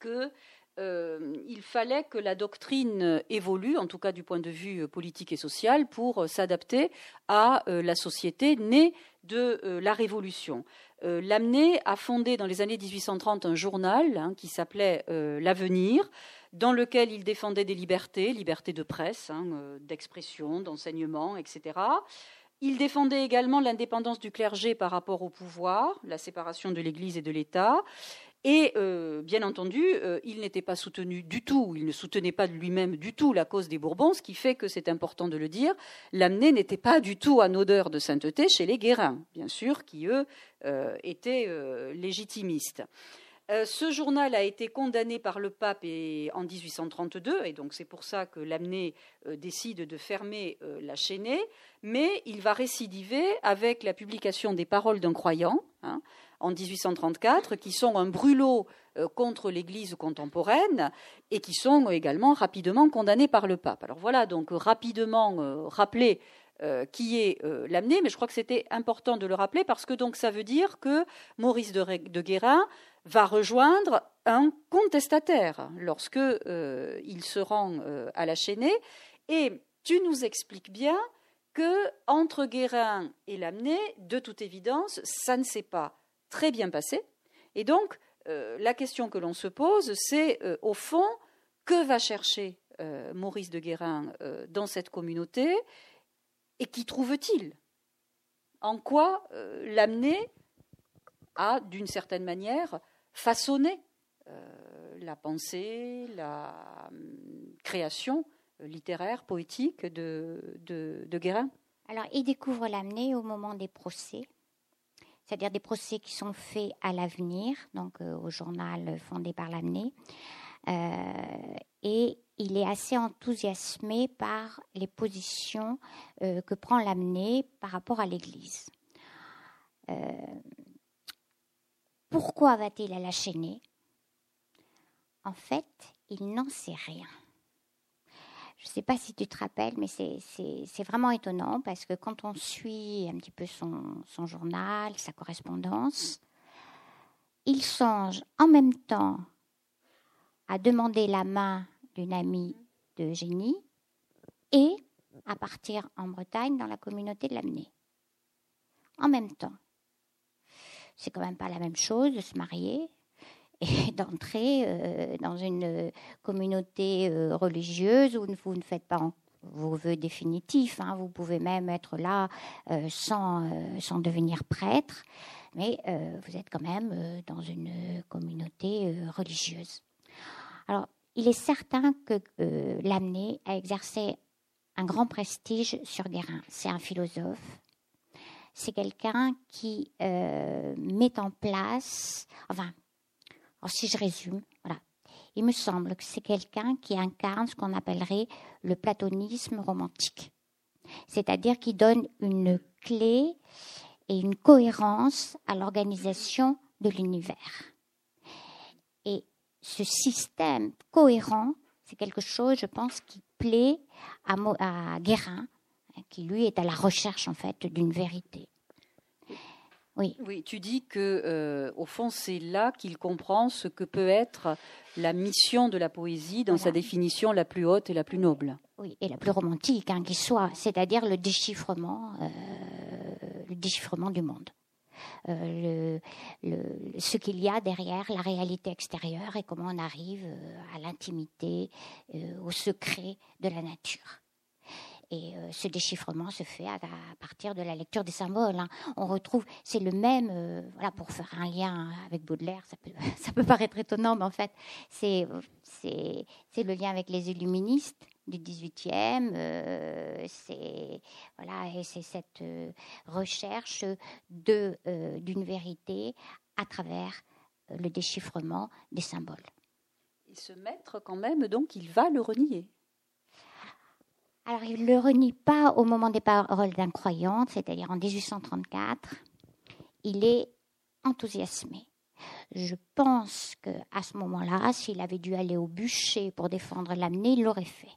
Speaker 2: que euh, fallait que la doctrine évolue, en tout cas du point de vue politique et social, pour s'adapter à euh, la société née de euh, la Révolution. Lamennais a fondé dans les années 1830 un journal hein, qui s'appelait L'Avenir, dans lequel il défendait des libertés, liberté de presse, hein, d'expression, d'enseignement, etc. Il défendait également l'indépendance du clergé par rapport au pouvoir, la séparation de l'Église et de l'État. Et euh, bien entendu, euh, il n'était pas soutenu du tout, il ne soutenait pas lui-même du tout la cause des Bourbons, ce qui fait que c'est important de le dire, l'amener n'était pas du tout en odeur de sainteté chez les Guérins, bien sûr, qui eux euh, étaient légitimistes. Ce journal a été condamné par le pape en 1832, et donc c'est pour ça que l'amener décide de fermer la chaînée, mais il va récidiver avec la publication des paroles d'un croyant. Hein, en 1834, qui sont un brûlot euh, contre l'Église contemporaine et qui sont également rapidement condamnés par le pape. Alors voilà, donc rapidement euh, euh, qui est l'amené, mais je crois que c'était important de le rappeler parce que donc ça veut dire que Maurice de Guérin va rejoindre un contestataire lorsque il se rend à la chaînée. Et tu nous expliques bien que entre Guérin et l'amené, de toute évidence, ça ne s'est pas très bien passé. Et donc, euh, la question que l'on se pose, c'est euh, au fond, que va chercher euh, Maurice de Guérin dans cette communauté et qui trouve-t-il? En quoi l'amener à, d'une certaine manière, façonner la pensée, la hum, création littéraire, poétique de, Guérin
Speaker 3: Alors, il découvre l'amener au moment des procès c'est-à-dire des procès qui sont faits à l'avenir, donc euh, au journal fondé par l'AMNE. Euh, et il est assez enthousiasmé par les positions euh, que prend l'AMNE par rapport à l'Église. Pourquoi va-t-il à la chaîner? En fait, il n'en sait rien. Je ne sais pas si tu te rappelles, mais c'est vraiment étonnant parce que quand on suit un petit peu son, journal, sa correspondance, il songe en même temps à demander la main d'une amie de génie et à partir en Bretagne dans la communauté de l'amener. En même temps. C'est quand même pas la même chose de se marier, et d'entrer euh, dans une communauté euh, religieuse où vous ne faites pas vos vœux définitifs. Hein. Vous pouvez même être là euh, sans, sans devenir prêtre, mais vous êtes quand même dans une communauté religieuse. Alors, il est certain que l'amener a exercé un grand prestige sur Guérin. C'est un philosophe. C'est quelqu'un qui met en place, enfin, alors, si je résume, voilà. Il me semble que c'est quelqu'un qui incarne ce qu'on appellerait le platonisme romantique. C'est-à-dire qui donne une clé et une cohérence à l'organisation de l'univers. Et ce système cohérent, c'est quelque chose, je pense, qui plaît à Guérin, qui lui est à la recherche en fait d'une vérité.
Speaker 2: Oui. tu dis que euh, au fond c'est là qu'il comprend ce que peut être la mission de la poésie dans sa définition la plus haute et la plus noble.
Speaker 3: Oui, et la plus romantique hein, qui soit, c'est-à-dire le déchiffrement, euh, le déchiffrement du monde. Euh, ce qu'il y a derrière la réalité extérieure et comment on arrive à l'intimité, au secret de la nature. Et euh, ce déchiffrement se fait à, partir de la lecture des symboles. Hein. On retrouve, c'est le même, euh, voilà, pour faire un lien avec Baudelaire, ça peut, ça peut paraître étonnant, mais en fait, c'est, c'est, c'est le lien avec les illuministes du 18e, euh, c'est voilà, et c'est cette recherche de d'une vérité à travers le déchiffrement des symboles.
Speaker 2: Et ce maître, quand même, donc, il va le renier.
Speaker 3: Alors, il ne le renie pas au moment des paroles d'incroyante, c'est-à-dire en 1834. Il est enthousiasmé. Je pense qu'à ce moment-là, s'il avait dû aller au bûcher pour défendre l'amener, il l'aurait fait.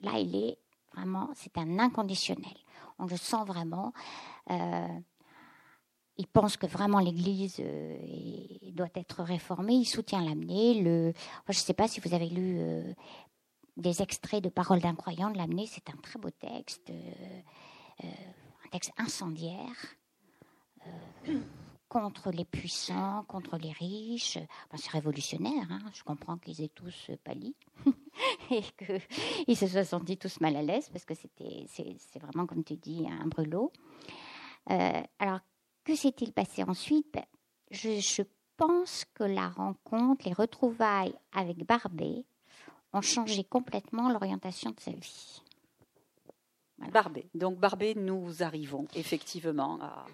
Speaker 3: Là, il est vraiment, c'est un inconditionnel. On le sent vraiment. Euh, il pense que vraiment l'Église euh, doit être réformée. Il soutient l'amener. Je ne sais pas si vous avez lu euh, des extraits de Paroles d'un croyant de l'amener. C'est un très beau texte, un texte incendiaire contre les puissants, contre les riches. c'est révolutionnaire. Hein. Je comprends qu'ils aient tous pâli et qu'ils se soient sentis tous mal à l'aise parce que c'était, c'est, vraiment, comme tu dis, un brûlot. Euh, alors, que s'est-il passé ensuite? Ben, je, pense que la rencontre, les retrouvailles avec Barbet ont changé complètement l'orientation de sa vie.
Speaker 2: Barbet. Donc Barbet, nous arrivons effectivement à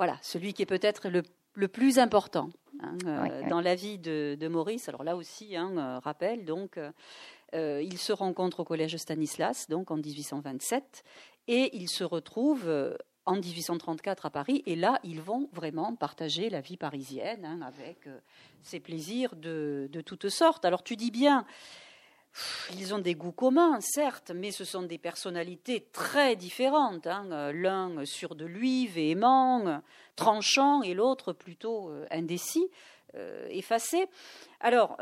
Speaker 2: voilà, celui qui est peut-être le, plus important hein, euh, dans la vie de, Maurice. Alors là aussi, hein, euh, rappel, donc, euh, il se rencontre au collège Stanislas, donc en 1827, et ils se retrouvent en 1834 à Paris, et là, ils vont vraiment partager la vie parisienne hein, avec ses plaisirs de, de toutes sortes. Alors tu dis bien, ils ont des goûts communs, certes, mais ce sont des personnalités très différentes. Hein. Euh, l'un sûr de lui, véhément, tranchant, et l'autre plutôt euh, indécis, euh, effacé. Alors,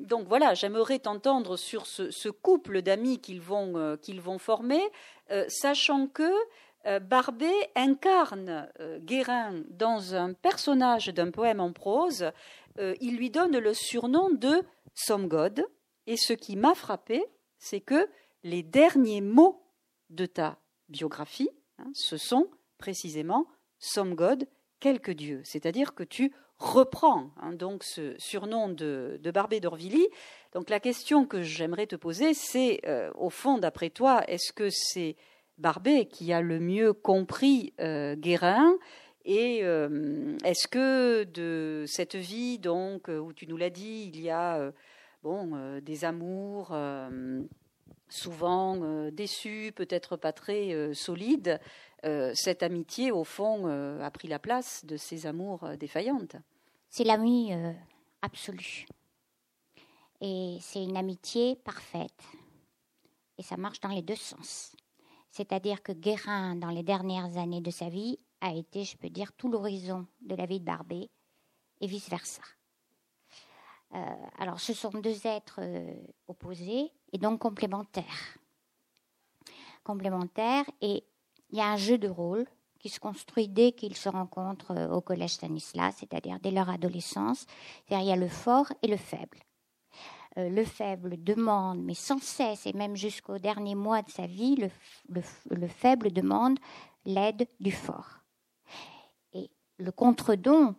Speaker 2: donc voilà, j'aimerais t'entendre sur ce, couple d'amis qu'ils vont, qu'ils former, sachant que Barbet incarne Guérin dans un personnage d'un poème en prose. il lui donne le surnom de Some God et ce qui m'a frappé, c'est que les derniers mots de ta biographie, hein, ce sont précisément Some God, quelque Dieu. C'est-à-dire que tu reprends hein, donc ce surnom de, de Barbé. Donc la question que j'aimerais te poser, c'est euh, au fond, d'après toi, est-ce que c'est Barbé qui a le mieux compris euh, Guérin? Et euh, est-ce que de cette vie donc où tu nous l'as dit, il y a bon, euh, des amours euh, souvent euh, déçus, peut-être pas très solides, cette amitié, au fond, a pris la place de ces amours défaillantes.
Speaker 3: C'est l'amie absolue. Et c'est une amitié parfaite. Et ça marche dans les deux sens. C'est-à-dire que Guérin, dans les dernières années de sa vie, a été, je peux dire, tout l'horizon de la vie de Barbet, et vice-versa. Euh, alors, ce sont deux êtres euh, opposés et donc complémentaires. Complémentaires, et il y a un jeu de rôle qui se construit dès qu'ils se rencontrent euh, au collège Stanislas, c'est-à-dire dès leur adolescence. Il y a le fort et le faible. le faible demande, mais sans cesse, et même jusqu'au dernier mois de sa vie, le faible demande l'aide du fort. Et le contre-don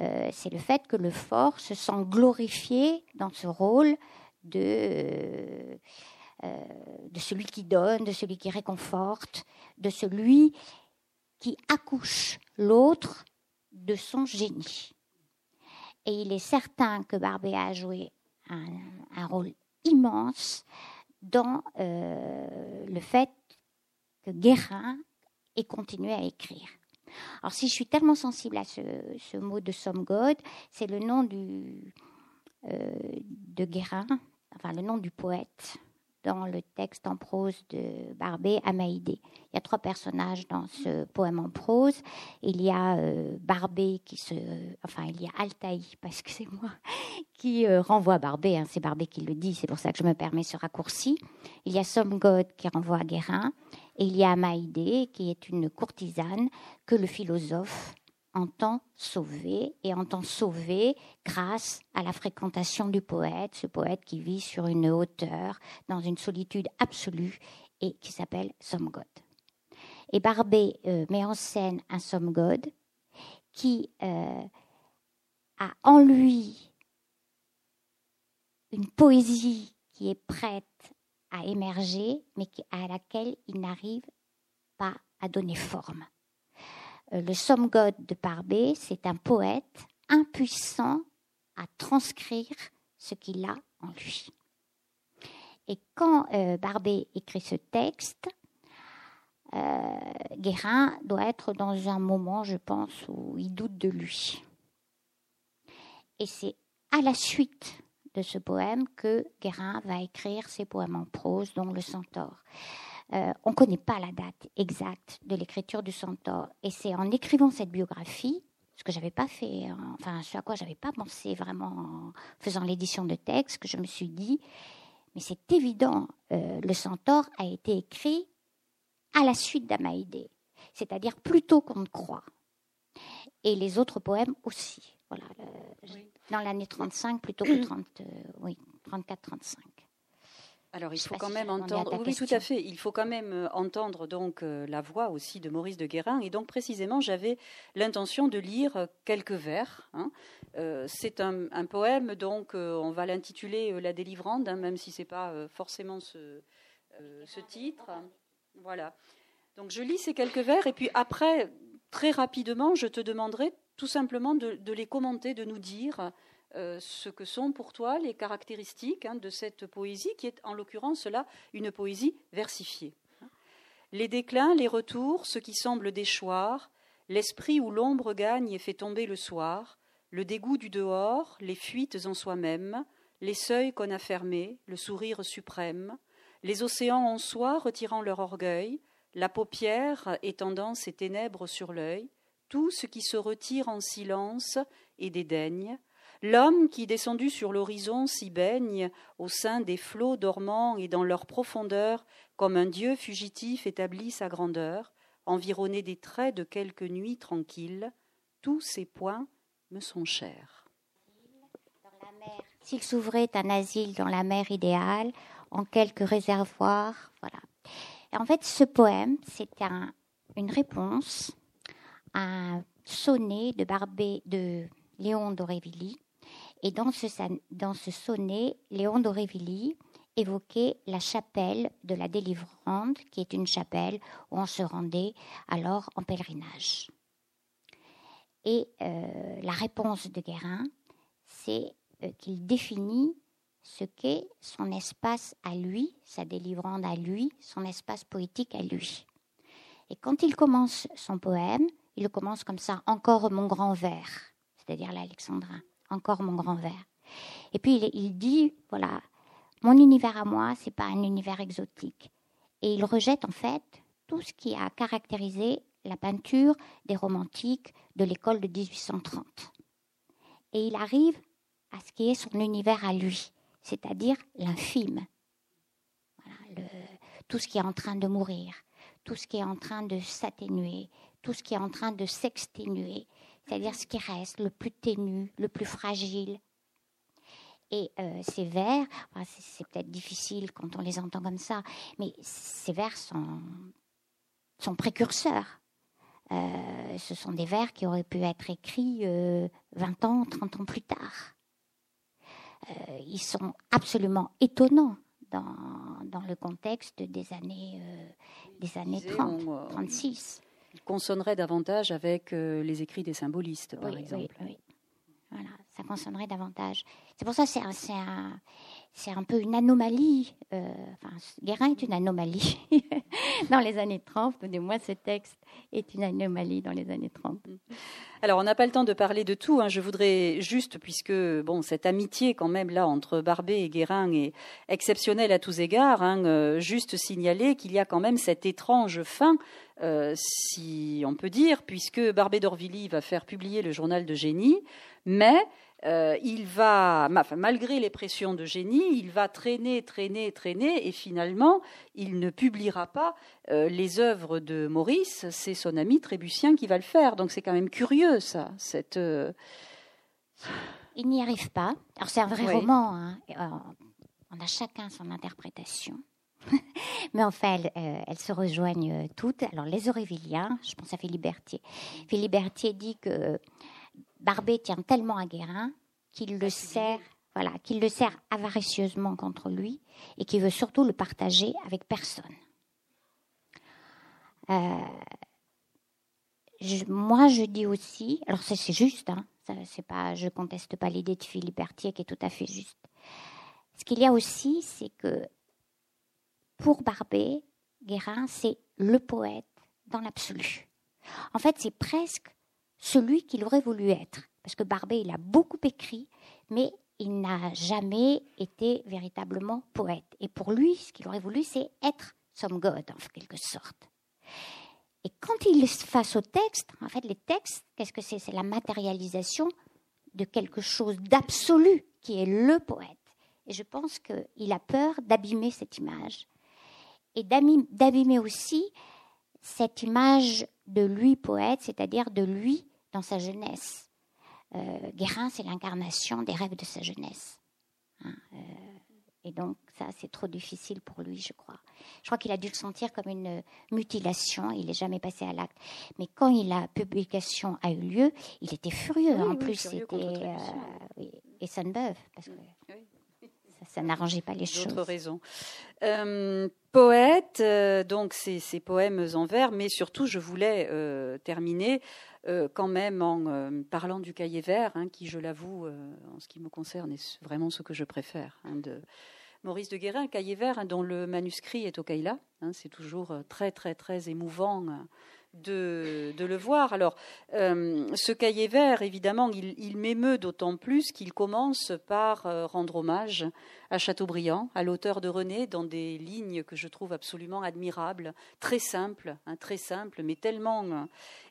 Speaker 3: euh, c'est le fait que le fort se sent glorifié dans ce rôle de, euh, de celui qui donne, de celui qui réconforte, de celui qui accouche l'autre de son génie. Et il est certain que Barbet a joué un, rôle immense dans euh, le fait que Guérin ait continué à écrire. Alors si je suis tellement sensible à ce, mot de Some God, c'est le nom du, euh, de Guérin, enfin le nom du poète dans le texte en prose de Barbet, Amaïdé. Il y a trois personnages dans ce poème en prose. Il y a euh, Barbet qui se... Enfin, il y a Altaï, parce que c'est moi, qui euh, renvoie Barbet. Hein, c'est Barbet qui le dit, c'est pour ça que je me permets ce raccourci. Il y a God qui renvoie à Guérin. Et il y a Amaïdé, qui est une courtisane que le philosophe entend sauver et entend sauver grâce à la fréquentation du poète, ce poète qui vit sur une hauteur, dans une solitude absolue et qui s'appelle God. Et Barbet euh, met en scène un God qui euh, a en lui une poésie qui est prête à émerger, mais à laquelle il n'arrive pas à donner forme. Euh, le Somme God de Barbet, c'est un poète impuissant à transcrire ce qu'il a en lui. Et quand euh, Barbet écrit ce texte, euh, Guérin doit être dans un moment, je pense, où il doute de lui. Et c'est à la suite de ce poème que Guérin va écrire ses poèmes en prose, dont le Centaure. Euh, on ne connaît pas la date exacte de l'écriture du Centaure. Et c'est en écrivant cette biographie, ce que j'avais pas fait, enfin ce à quoi j'avais pas pensé vraiment en faisant l'édition de texte, que je me suis dit, mais c'est évident, euh, le Centaure a été écrit à la suite d'Amaïdé, c'est-à-dire plus tôt qu'on ne croit. Et les autres poèmes aussi. Voilà, dans l'année 35 plutôt que 30, euh, oui, 34-35.
Speaker 2: Alors, il faut quand même entendre. Oui, tout à fait. Il faut quand même euh, entendre donc euh, la voix aussi de Maurice de Guérin. Et donc, précisément, j'avais l'intention de lire quelques vers. Hein. c'est un, poème, donc on va l'intituler La délivrande, hein, même si c'est pas forcément ce, ce titre. Voilà. Donc, je lis ces quelques vers, et puis après, très rapidement, je te demanderai tout simplement de, les commenter, de nous dire euh, ce que sont pour toi les caractéristiques hein, de cette poésie, qui est en l'occurrence là une poésie versifiée. Les déclins, les retours, ce qui semble déchoir, l'esprit où l'ombre gagne et fait tomber le soir, le dégoût du dehors, les fuites en soi-même, les seuils qu'on a fermés, le sourire suprême, les océans en soi retirant leur orgueil, la paupière étendant ses ténèbres sur l'œil, tout ce qui se retire en silence et dédaigne, l'homme qui, descendu sur l'horizon, s'y baigne au sein des flots dormants et dans leur profondeur, comme un dieu fugitif établit sa grandeur, environné des traits de quelques nuits tranquilles, tous ces points me sont chers.
Speaker 3: S'il s'ouvrait un asile dans la mer idéale, en quelques réservoirs, voilà. en fait, ce poème, c'est un, une réponse un sonnet de Barbé de Léon d'Aurevilly. Et dans ce, dans ce sonnet, Léon d'Aurevilly évoquait la chapelle de la délivrante, qui est une chapelle où on se rendait alors en pèlerinage. Et euh, la réponse de Guérin, c'est euh, qu'il définit ce qu'est son espace à lui, sa délivrante à lui, son espace poétique à lui. Et quand il commence son poème, il commence comme ça, encore mon grand verre, c'est-à-dire l'alexandrin, encore mon grand verre. Et puis il, dit, voilà, mon univers à moi, c'est pas un univers exotique. Et il rejette en fait tout ce qui a caractérisé la peinture des romantiques de l'école de 1830. Et il arrive à ce qui est son univers à lui, c'est-à-dire l'infime. tout ce qui est en train de mourir, tout ce qui est en train de s'atténuer, tout ce qui est en train de s'exténuer, c'est-à-dire ce qui reste le plus ténu, le plus fragile. Et euh, ces vers, c'est peut-être difficile quand on les entend comme ça, mais ces vers sont, sont précurseurs. Euh, ce sont des vers qui auraient pu être écrits 20 euh, ans, 30 ans plus tard. ils sont absolument étonnants dans, dans le contexte des années, des années 30, 36
Speaker 2: consonnerait davantage avec euh, les écrits des symbolistes, par exemple.
Speaker 3: Oui, oui. Voilà, ça consonnerait davantage. C'est pour ça que c'est un, c'est un peu une anomalie. Euh, enfin, Guérin est une anomalie dans les années 30, ou du moins ce texte est une anomalie dans les années 30.
Speaker 2: Alors, on n'a pas le temps de parler de tout. Hein. Je voudrais juste, puisque bon, cette amitié quand même là entre Barbet et Guérin est exceptionnelle à tous égards, hein, euh, juste signaler qu'il y a quand même cette étrange fin, euh, si on peut dire, puisque Barbet d'Orvilly va faire publier le journal de génie, mais euh, il va, malgré les pressions de génie, il va traîner, traîner, traîner, et finalement, il ne publiera pas euh, les œuvres de Maurice. C'est son ami Trébucien qui va le faire. Donc c'est quand même curieux, ça. Cette,
Speaker 3: Il n'y arrive pas. Alors c'est un vrai roman. Hein. on a chacun son interprétation. Mais en fait, elles, se rejoignent toutes. Alors, les Auréviliens, je pense à Philippe Berthier. Philippe Berthier dit que Barbet tient tellement à Guérin qu'il le sert, voilà, qu'il le sert avaricieusement contre lui et qu'il veut surtout le partager avec personne. Euh, moi, je dis aussi, alors c'est juste, hein, c'est pas, je conteste pas l'idée de Philippe Berthier qui est tout à fait juste. Ce qu'il y a aussi, c'est que pour Barbé, Guérin, c'est le poète dans l'absolu. En fait, c'est presque celui qu'il aurait voulu être. Parce que Barbé, il a beaucoup écrit, mais il n'a jamais été véritablement poète. Et pour lui, ce qu'il aurait voulu, c'est être some god, en quelque sorte. Et quand il est face au texte, en fait, les textes, qu'est-ce que c'est? C'est la matérialisation de quelque chose d'absolu qui est le poète. Et je pense qu'il a peur d'abîmer cette image et d'abîmer aussi cette image de lui poète, c'est-à-dire de lui dans sa jeunesse. Euh, Guérin, c'est l'incarnation des rêves de sa jeunesse. Hein, euh, et donc, ça, c'est trop difficile pour lui, je crois. Je crois qu'il a dû le sentir comme une mutilation. Il n'est jamais passé à l'acte. Mais quand la publication a eu lieu, il était furieux. en plus, c'était. Euh, et Sunbeuf, parce que ça, n'arrangeait pas les choses.
Speaker 2: D'autres raisons. Euh, poète, euh, donc ces, ces, poèmes en vers, mais surtout, je voulais euh, terminer quand même en parlant du cahier vert, hein, qui, je l'avoue, en ce qui me concerne, est vraiment ce que je préfère. Hein, de Maurice de Guérin, cahier vert, hein, dont le manuscrit est au Kaila. C'est toujours très, très, très émouvant de, le voir. Alors, euh, ce cahier vert, évidemment, il, m'émeut d'autant plus qu'il commence par euh, rendre hommage à Chateaubriand, à l'auteur de René, dans des lignes que je trouve absolument admirables, très simples, hein, très simples, mais tellement euh,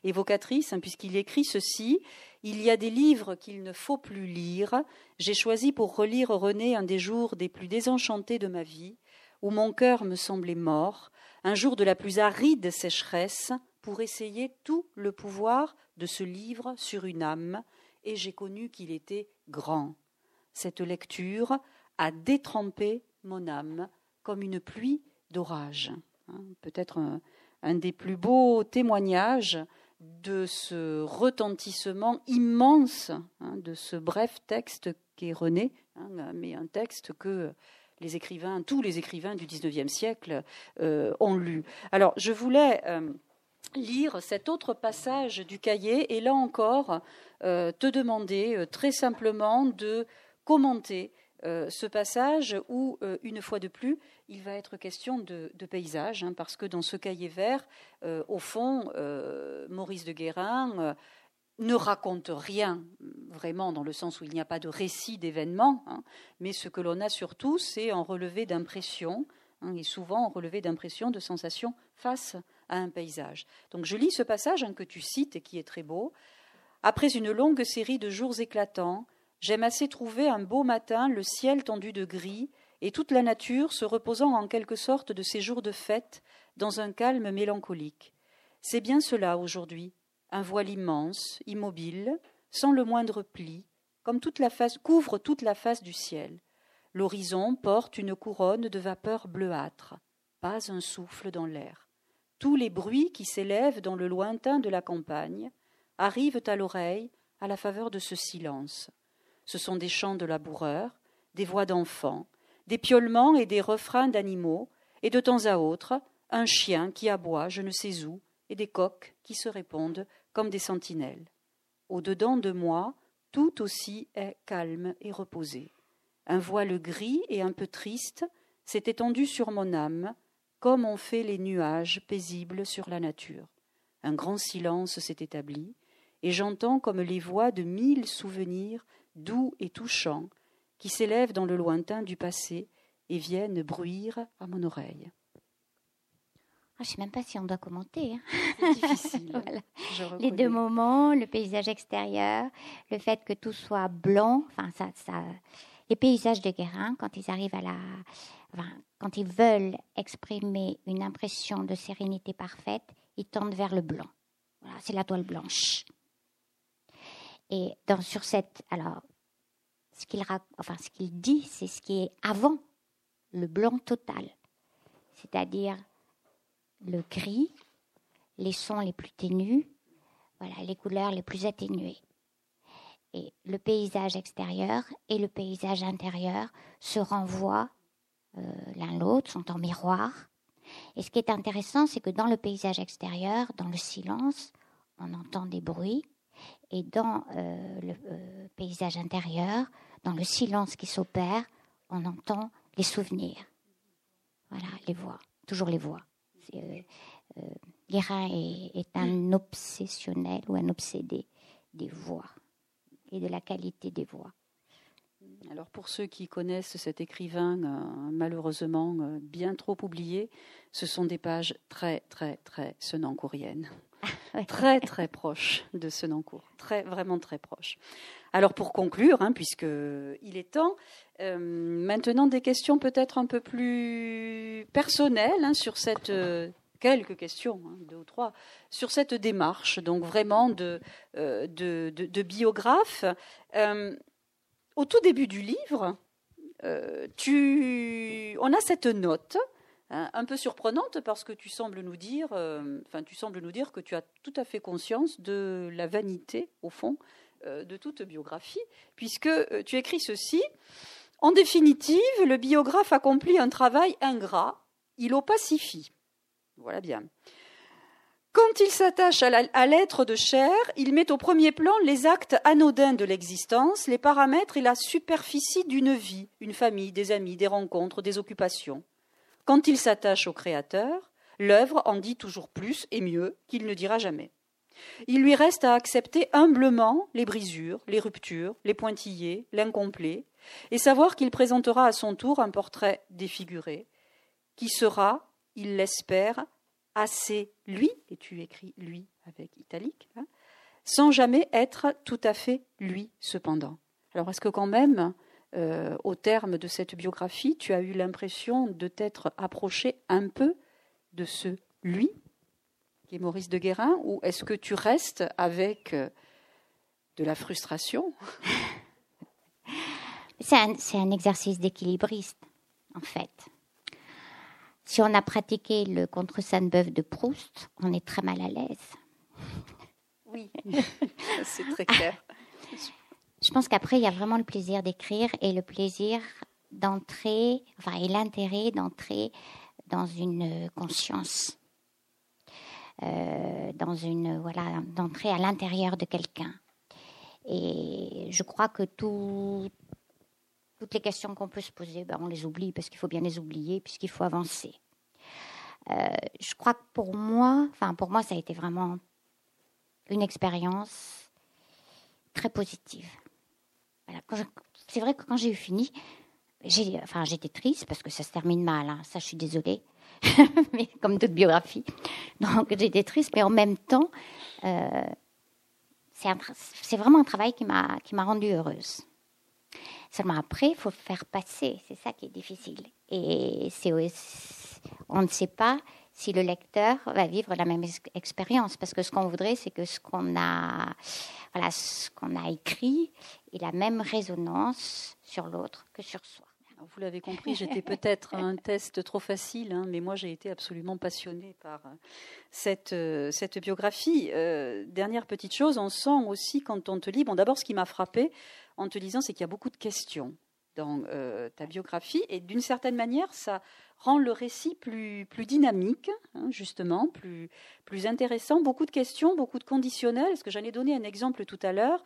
Speaker 2: évocatrices, hein, puisqu'il écrit ceci. Il y a des livres qu'il ne faut plus lire. J'ai choisi pour relire René un des jours des plus désenchantés de ma vie, où mon cœur me semblait mort, un jour de la plus aride sécheresse, pour essayer tout le pouvoir de ce livre sur une âme, et j'ai connu qu'il était grand. Cette lecture a détrempé mon âme comme une pluie d'orage. Hein, peut-être un, des plus beaux témoignages de ce retentissement immense hein, de ce bref texte qu'est René, hein, mais un texte que les écrivains, tous les écrivains du XIXe siècle euh, ont lu. Alors, je voulais euh, lire cet autre passage du cahier et là encore euh, te demander euh, très simplement de commenter euh, ce passage où, une fois de plus, il va être question de, paysage, hein, parce que dans ce cahier vert, au fond, Maurice de Guérin ne raconte rien vraiment dans le sens où il n'y a pas de récit d'événements, hein, mais ce que l'on a surtout, c'est en relevé d'impressions, hein, et souvent en relevé d'impressions, de sensations face un paysage. Donc je lis ce passage hein, que tu cites et qui est très beau. Après une longue série de jours éclatants, j'aime assez trouver un beau matin le ciel tendu de gris et toute la nature se reposant en quelque sorte de ces jours de fête dans un calme mélancolique. C'est bien cela aujourd'hui, un voile immense, immobile, sans le moindre pli, comme toute la face couvre toute la face du ciel. L'horizon porte une couronne de vapeur bleuâtre, pas un souffle dans l'air tous les bruits qui s'élèvent dans le lointain de la campagne arrivent à l'oreille à la faveur de ce silence. Ce sont des chants de laboureurs, des voix d'enfants, des piaulements et des refrains d'animaux, et de temps à autre un chien qui aboie je ne sais où, et des coqs qui se répondent comme des sentinelles. Au dedans de moi, tout aussi est calme et reposé. Un voile gris et un peu triste s'est étendu sur mon âme, comme ont fait les nuages paisibles sur la nature. Un grand silence s'est établi, et j'entends comme les voix de mille souvenirs doux et touchants qui s'élèvent dans le lointain du passé et viennent bruire à mon oreille.
Speaker 3: Ah, je ne sais même pas si on doit commenter. Hein.
Speaker 2: C'est difficile.
Speaker 3: Les deux moments, le paysage extérieur, le fait que tout soit blanc, enfin ça, ça, les paysages de Guérin, quand ils arrivent à la, quand ils veulent exprimer une impression de sérénité parfaite, ils tendent vers le blanc. Voilà, c'est la toile blanche. Et sur cette, alors, ce qu'il, enfin, ce qu'il dit, c'est ce qui est avant le blanc total, c'est-à-dire le gris, les sons les plus ténus, voilà, les couleurs les plus atténuées. Et le paysage extérieur et le paysage intérieur se renvoient euh, l'un l'autre, sont en miroir. Et ce qui est intéressant, c'est que dans le paysage extérieur, dans le silence, on entend des bruits. Et dans euh, le euh, paysage intérieur, dans le silence qui s'opère, on entend les souvenirs. Voilà, les voix, toujours les voix. Guérin est, est, un obsessionnel ou un obsédé des voix et de la qualité des voix.
Speaker 2: Alors pour ceux qui connaissent cet écrivain, euh, malheureusement euh, bien trop oublié, ce sont des pages très très très senancouriennes, très très proches de Senancourt, très vraiment très proches. Alors pour conclure, hein, puisque il est temps, euh, maintenant des questions peut-être un peu plus personnelles hein, sur cette quelques questions, hein, deux ou trois, sur cette démarche, donc vraiment de, de, biographe au tout début du livre, euh, on a cette note hein, un peu surprenante parce que tu sembles nous dire, euh, tu sembles nous dire que tu as tout à fait conscience de la vanité, au fond, euh, de toute biographie, puisque tu écris ceci. En définitive, le biographe accomplit un travail ingrat, il opacifie. Voilà bien. Quand il s'attache à l'être de chair, il met au premier plan les actes anodins de l'existence, les paramètres et la superficie d'une vie, une famille, des amis, des rencontres, des occupations. Quand il s'attache au Créateur, l'œuvre en dit toujours plus et mieux qu'il ne dira jamais. Il lui reste à accepter humblement les brisures, les ruptures, les pointillés, l'incomplet, et savoir qu'il présentera à son tour un portrait défiguré, qui sera, il l'espère, assez lui, et tu écris lui avec italique, hein, sans jamais être tout à fait lui cependant. Alors est-ce que quand même, euh, au terme de cette biographie, tu as eu l'impression de t'être approché un peu de ce lui, qui est Maurice de Guérin, ou est-ce que tu restes avec euh, de la frustration?
Speaker 3: C'est un, un exercice d'équilibriste, en fait. Si on a pratiqué le contre Sainte-Beuve de Proust, on est très mal à l'aise.
Speaker 2: Oui, c'est très clair.
Speaker 3: Je pense qu'après, il y a vraiment le plaisir d'écrire et le plaisir d'entrer, enfin, et l'intérêt d'entrer dans une conscience, euh, dans une, voilà, d'entrer à l'intérieur de quelqu'un. Et je crois que tout, toutes les questions qu'on peut se poser, ben, on les oublie parce qu'il faut bien les oublier, puisqu'il faut avancer. Euh, je crois que pour moi, enfin pour moi, ça a été vraiment une expérience très positive. c'est vrai que quand j'ai eu fini, enfin, j'étais triste parce que ça se termine mal. Hein. ça, je suis désolée, mais comme toute biographie. Donc j'étais triste, mais en même temps, euh, c'est vraiment un travail qui m'a qui m'a rendue heureuse. Seulement après, il faut faire passer. C'est ça qui est difficile. Et on ne sait pas si le lecteur va vivre la même expérience. Parce que ce qu'on voudrait, c'est que ce qu'on a, voilà, ce qu'on a écrit ait la même résonance sur l'autre que sur soi.
Speaker 2: Vous l'avez compris, j'étais peut-être un test trop facile, hein, mais moi j'ai été absolument passionnée par euh, cette, euh, cette biographie. Euh, dernière petite chose, on sent aussi quand on te lit, bon d'abord ce qui m'a frappé en te lisant, c'est qu'il y a beaucoup de questions dans ta biographie, et d'une certaine manière, ça rend le récit plus, plus dynamique, hein, justement, plus, plus intéressant. Beaucoup de questions, beaucoup de conditionnels. Parce que j'en ai donné un exemple tout à l'heure?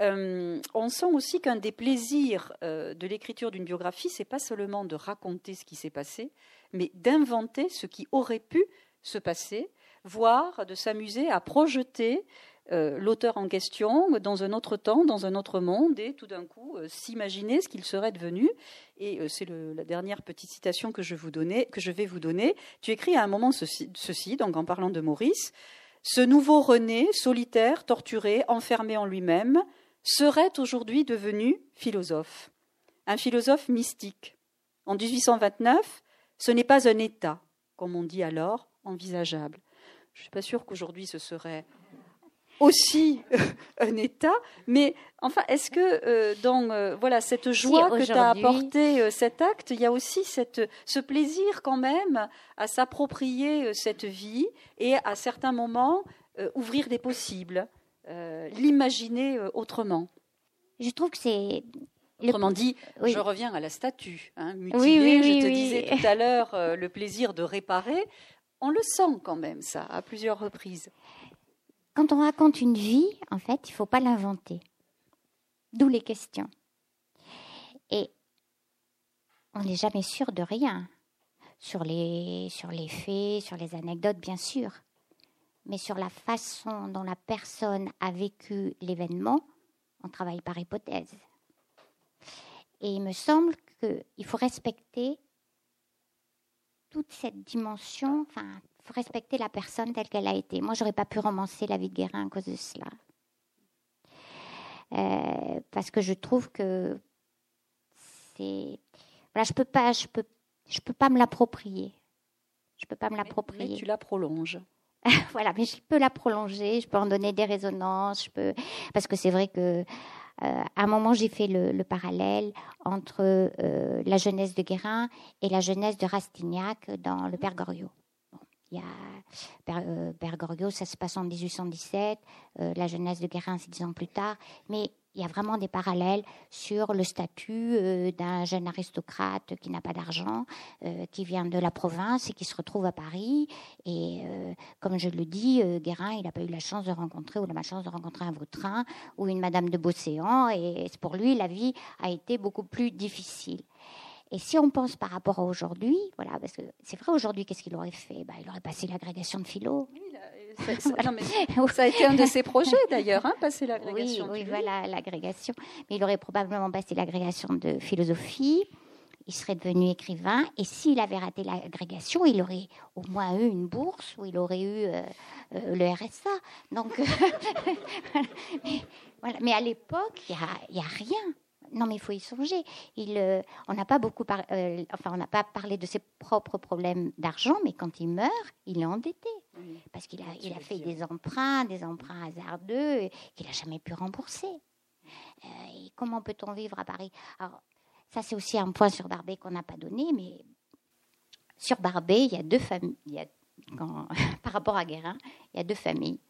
Speaker 2: Euh, on sent aussi qu'un des plaisirs euh, de l'écriture d'une biographie, c'est pas seulement de raconter ce qui s'est passé, mais d'inventer ce qui aurait pu se passer, voire de s'amuser à projeter euh, l'auteur en question dans un autre temps, dans un autre monde, et tout d'un coup s'imaginer ce qu'il serait devenu. Et c'est la dernière petite citation que je, vous que je vais vous donner. Tu écris à un moment ceci, ceci, donc en parlant de Maurice, ce nouveau René, solitaire, torturé, enfermé en lui-même, serait aujourd'hui devenu philosophe, un philosophe mystique. En 1829, ce n'est pas un État, comme on dit alors, envisageable. Je ne suis pas sûre qu'aujourd'hui ce serait aussi un état, mais enfin, est-ce que euh, dans euh, voilà cette joie que t'a apporté euh, cet acte, il y a aussi cette, ce plaisir quand même à s'approprier cette vie et à certains moments ouvrir des possibles, l'imaginer autrement.
Speaker 3: Je trouve que c'est
Speaker 2: Autrement dit, je reviens à la statue, hein, mutilée. je te disais tout à l'heure le plaisir de réparer. On le sent quand même, ça, à plusieurs reprises.
Speaker 3: Quand on raconte une vie, en fait, il ne faut pas l'inventer. D'où les questions. Et on n'est jamais sûr de rien. sur les, sur les faits, sur les anecdotes, bien sûr, mais sur la façon dont la personne a vécu l'événement, on travaille par hypothèse. Et il me semble qu'il faut respecter toute cette dimension, enfin, il faut respecter la personne telle qu'elle a été. Moi, j'aurais pas pu romancer la vie de Guérin à cause de cela. Euh, parce que je trouve que c'est voilà, je peux pas, je peux, je peux pas me l'approprier. Je peux pas me l'approprier.
Speaker 2: Mais tu la prolonges.
Speaker 3: voilà, mais je peux la prolonger, je peux en donner des résonances, je peux parce que c'est vrai que euh, à un moment, j'ai fait le, parallèle entre euh, la jeunesse de Guérin et la jeunesse de Rastignac dans le Père Goriot. il y a Père, Père, Goriot, ça se passe en 1817, la jeunesse de Guérin, c'est dix ans plus tard, mais il y a vraiment des parallèles sur le statut euh, d'un jeune aristocrate qui n'a pas d'argent, euh, qui vient de la province et qui se retrouve à Paris. Et euh, comme je le dis, Guérin, il n'a pas eu la chance de rencontrer ou la malchance de rencontrer un Vautrin ou une Madame de Beauséant. Et pour lui, la vie a été beaucoup plus difficile. Et si on pense par rapport à aujourd'hui, voilà, parce que c'est vrai aujourd'hui, qu'est-ce qu'il aurait fait? Bah, Il aurait passé l'agrégation de philo. Oui,
Speaker 2: ça, a été un de ses projets d'ailleurs, hein, passer l'agrégation.
Speaker 3: Oui, oui voilà l'agrégation. Mais il aurait probablement passé l'agrégation de philosophie. Il serait devenu écrivain. Et s'il avait raté l'agrégation, il aurait au moins eu une bourse ou il aurait eu euh, euh, le RSA. Donc, mais, voilà. mais à l'époque, il n'y a, a rien. Non, mais il faut y songer. Il, euh, on n'a pas beaucoup, enfin, on n'a pas parlé de ses propres problèmes d'argent, mais quand il meurt, il est endetté parce qu'il a, il a fait des emprunts, des emprunts hasardeux qu'il n'a jamais pu rembourser. Euh, et comment peut-on vivre à Paris? Alors, ça, c'est aussi un point sur Barbet qu'on n'a pas donné, mais sur Barbet, il y a deux familles. par rapport à Guérin, il y a deux familles.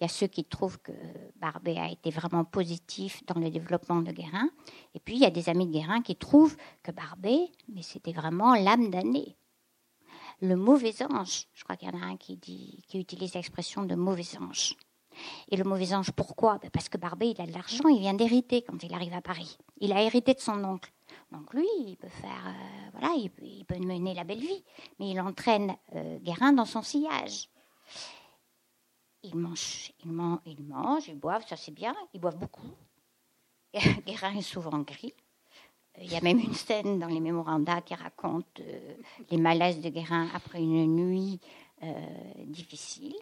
Speaker 3: Il y a ceux qui trouvent que Barbet a été vraiment positif dans le développement de Guérin. Et puis, il y a des amis de Guérin qui trouvent que Barbet, mais c'était vraiment l'âme d'année le mauvais ange. Je crois qu'il y en a un qui, utilise l'expression de mauvais ange. Et le mauvais ange, pourquoi? Ben, Parce que Barbet, il a de l'argent, il vient d'hériter quand il arrive à Paris. Il a hérité de son oncle. Donc lui, il peut faire, euh, voilà, il peut, mener la belle vie, mais il entraîne euh, Guérin dans son sillage. Il mange, il mange, il mange, ils boivent, ça c'est bien, ils boivent beaucoup. Guérin est souvent gris. Il y a même une scène dans les mémoranda qui raconte euh, les malaises de Guérin après une nuit euh, difficile.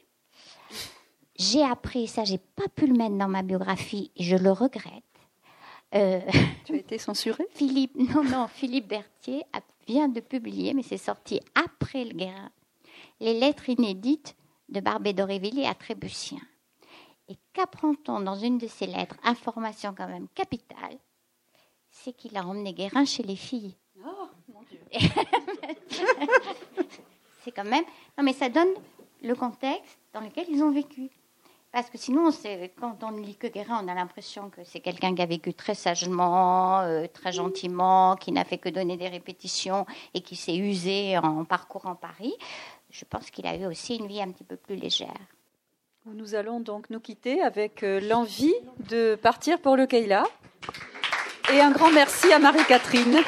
Speaker 3: J'ai appris, ça j'ai pas pu le mettre dans ma biographie et je le regrette.
Speaker 2: Euh, tu as été censuré
Speaker 3: Philippe, non, non, Philippe Berthier vient de publier, mais c'est sorti après le Guérin, les lettres inédites de Barbé d'Aurevilliers à Trébucien. Et qu'apprend-on dans une de ces lettres? Information quand même capitale c'est qu'il a emmené Guérin chez les filles.
Speaker 2: Oh, mon Dieu.
Speaker 3: c'est quand même. Non, mais ça donne le contexte dans lequel ils ont vécu. Parce que sinon, quand on ne lit que Guérin, on a l'impression que c'est quelqu'un qui a vécu très sagement, euh, très gentiment, qui n'a fait que donner des répétitions et qui s'est usé en parcourant Paris. Je pense qu'il a eu aussi une vie un petit peu plus légère.
Speaker 2: Nous allons donc nous quitter avec euh, l'envie de partir pour le Keila. Et un grand merci à Marie-Catherine.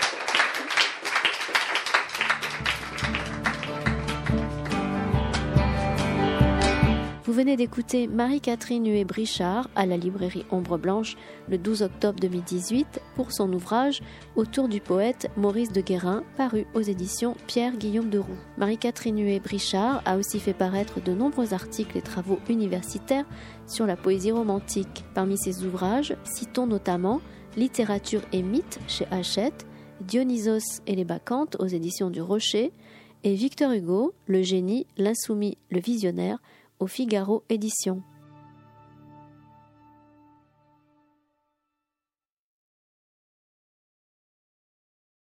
Speaker 1: Vous venez d'écouter Marie-Catherine Huet-Brichard à la librairie Ombre Blanche le 12 octobre 2018 pour son ouvrage Autour du poète Maurice de Guérin, paru aux éditions Pierre-Guillaume de Roux. Marie-Catherine Huet-Brichard a aussi fait paraître de nombreux articles et travaux universitaires sur la poésie romantique. Parmi ses ouvrages, citons notamment Littérature et mythes chez Hachette, Dionysos et les Bacchantes aux éditions du Rocher, et Victor Hugo, Le génie, l'insoumis, le visionnaire, au Figaro Édition.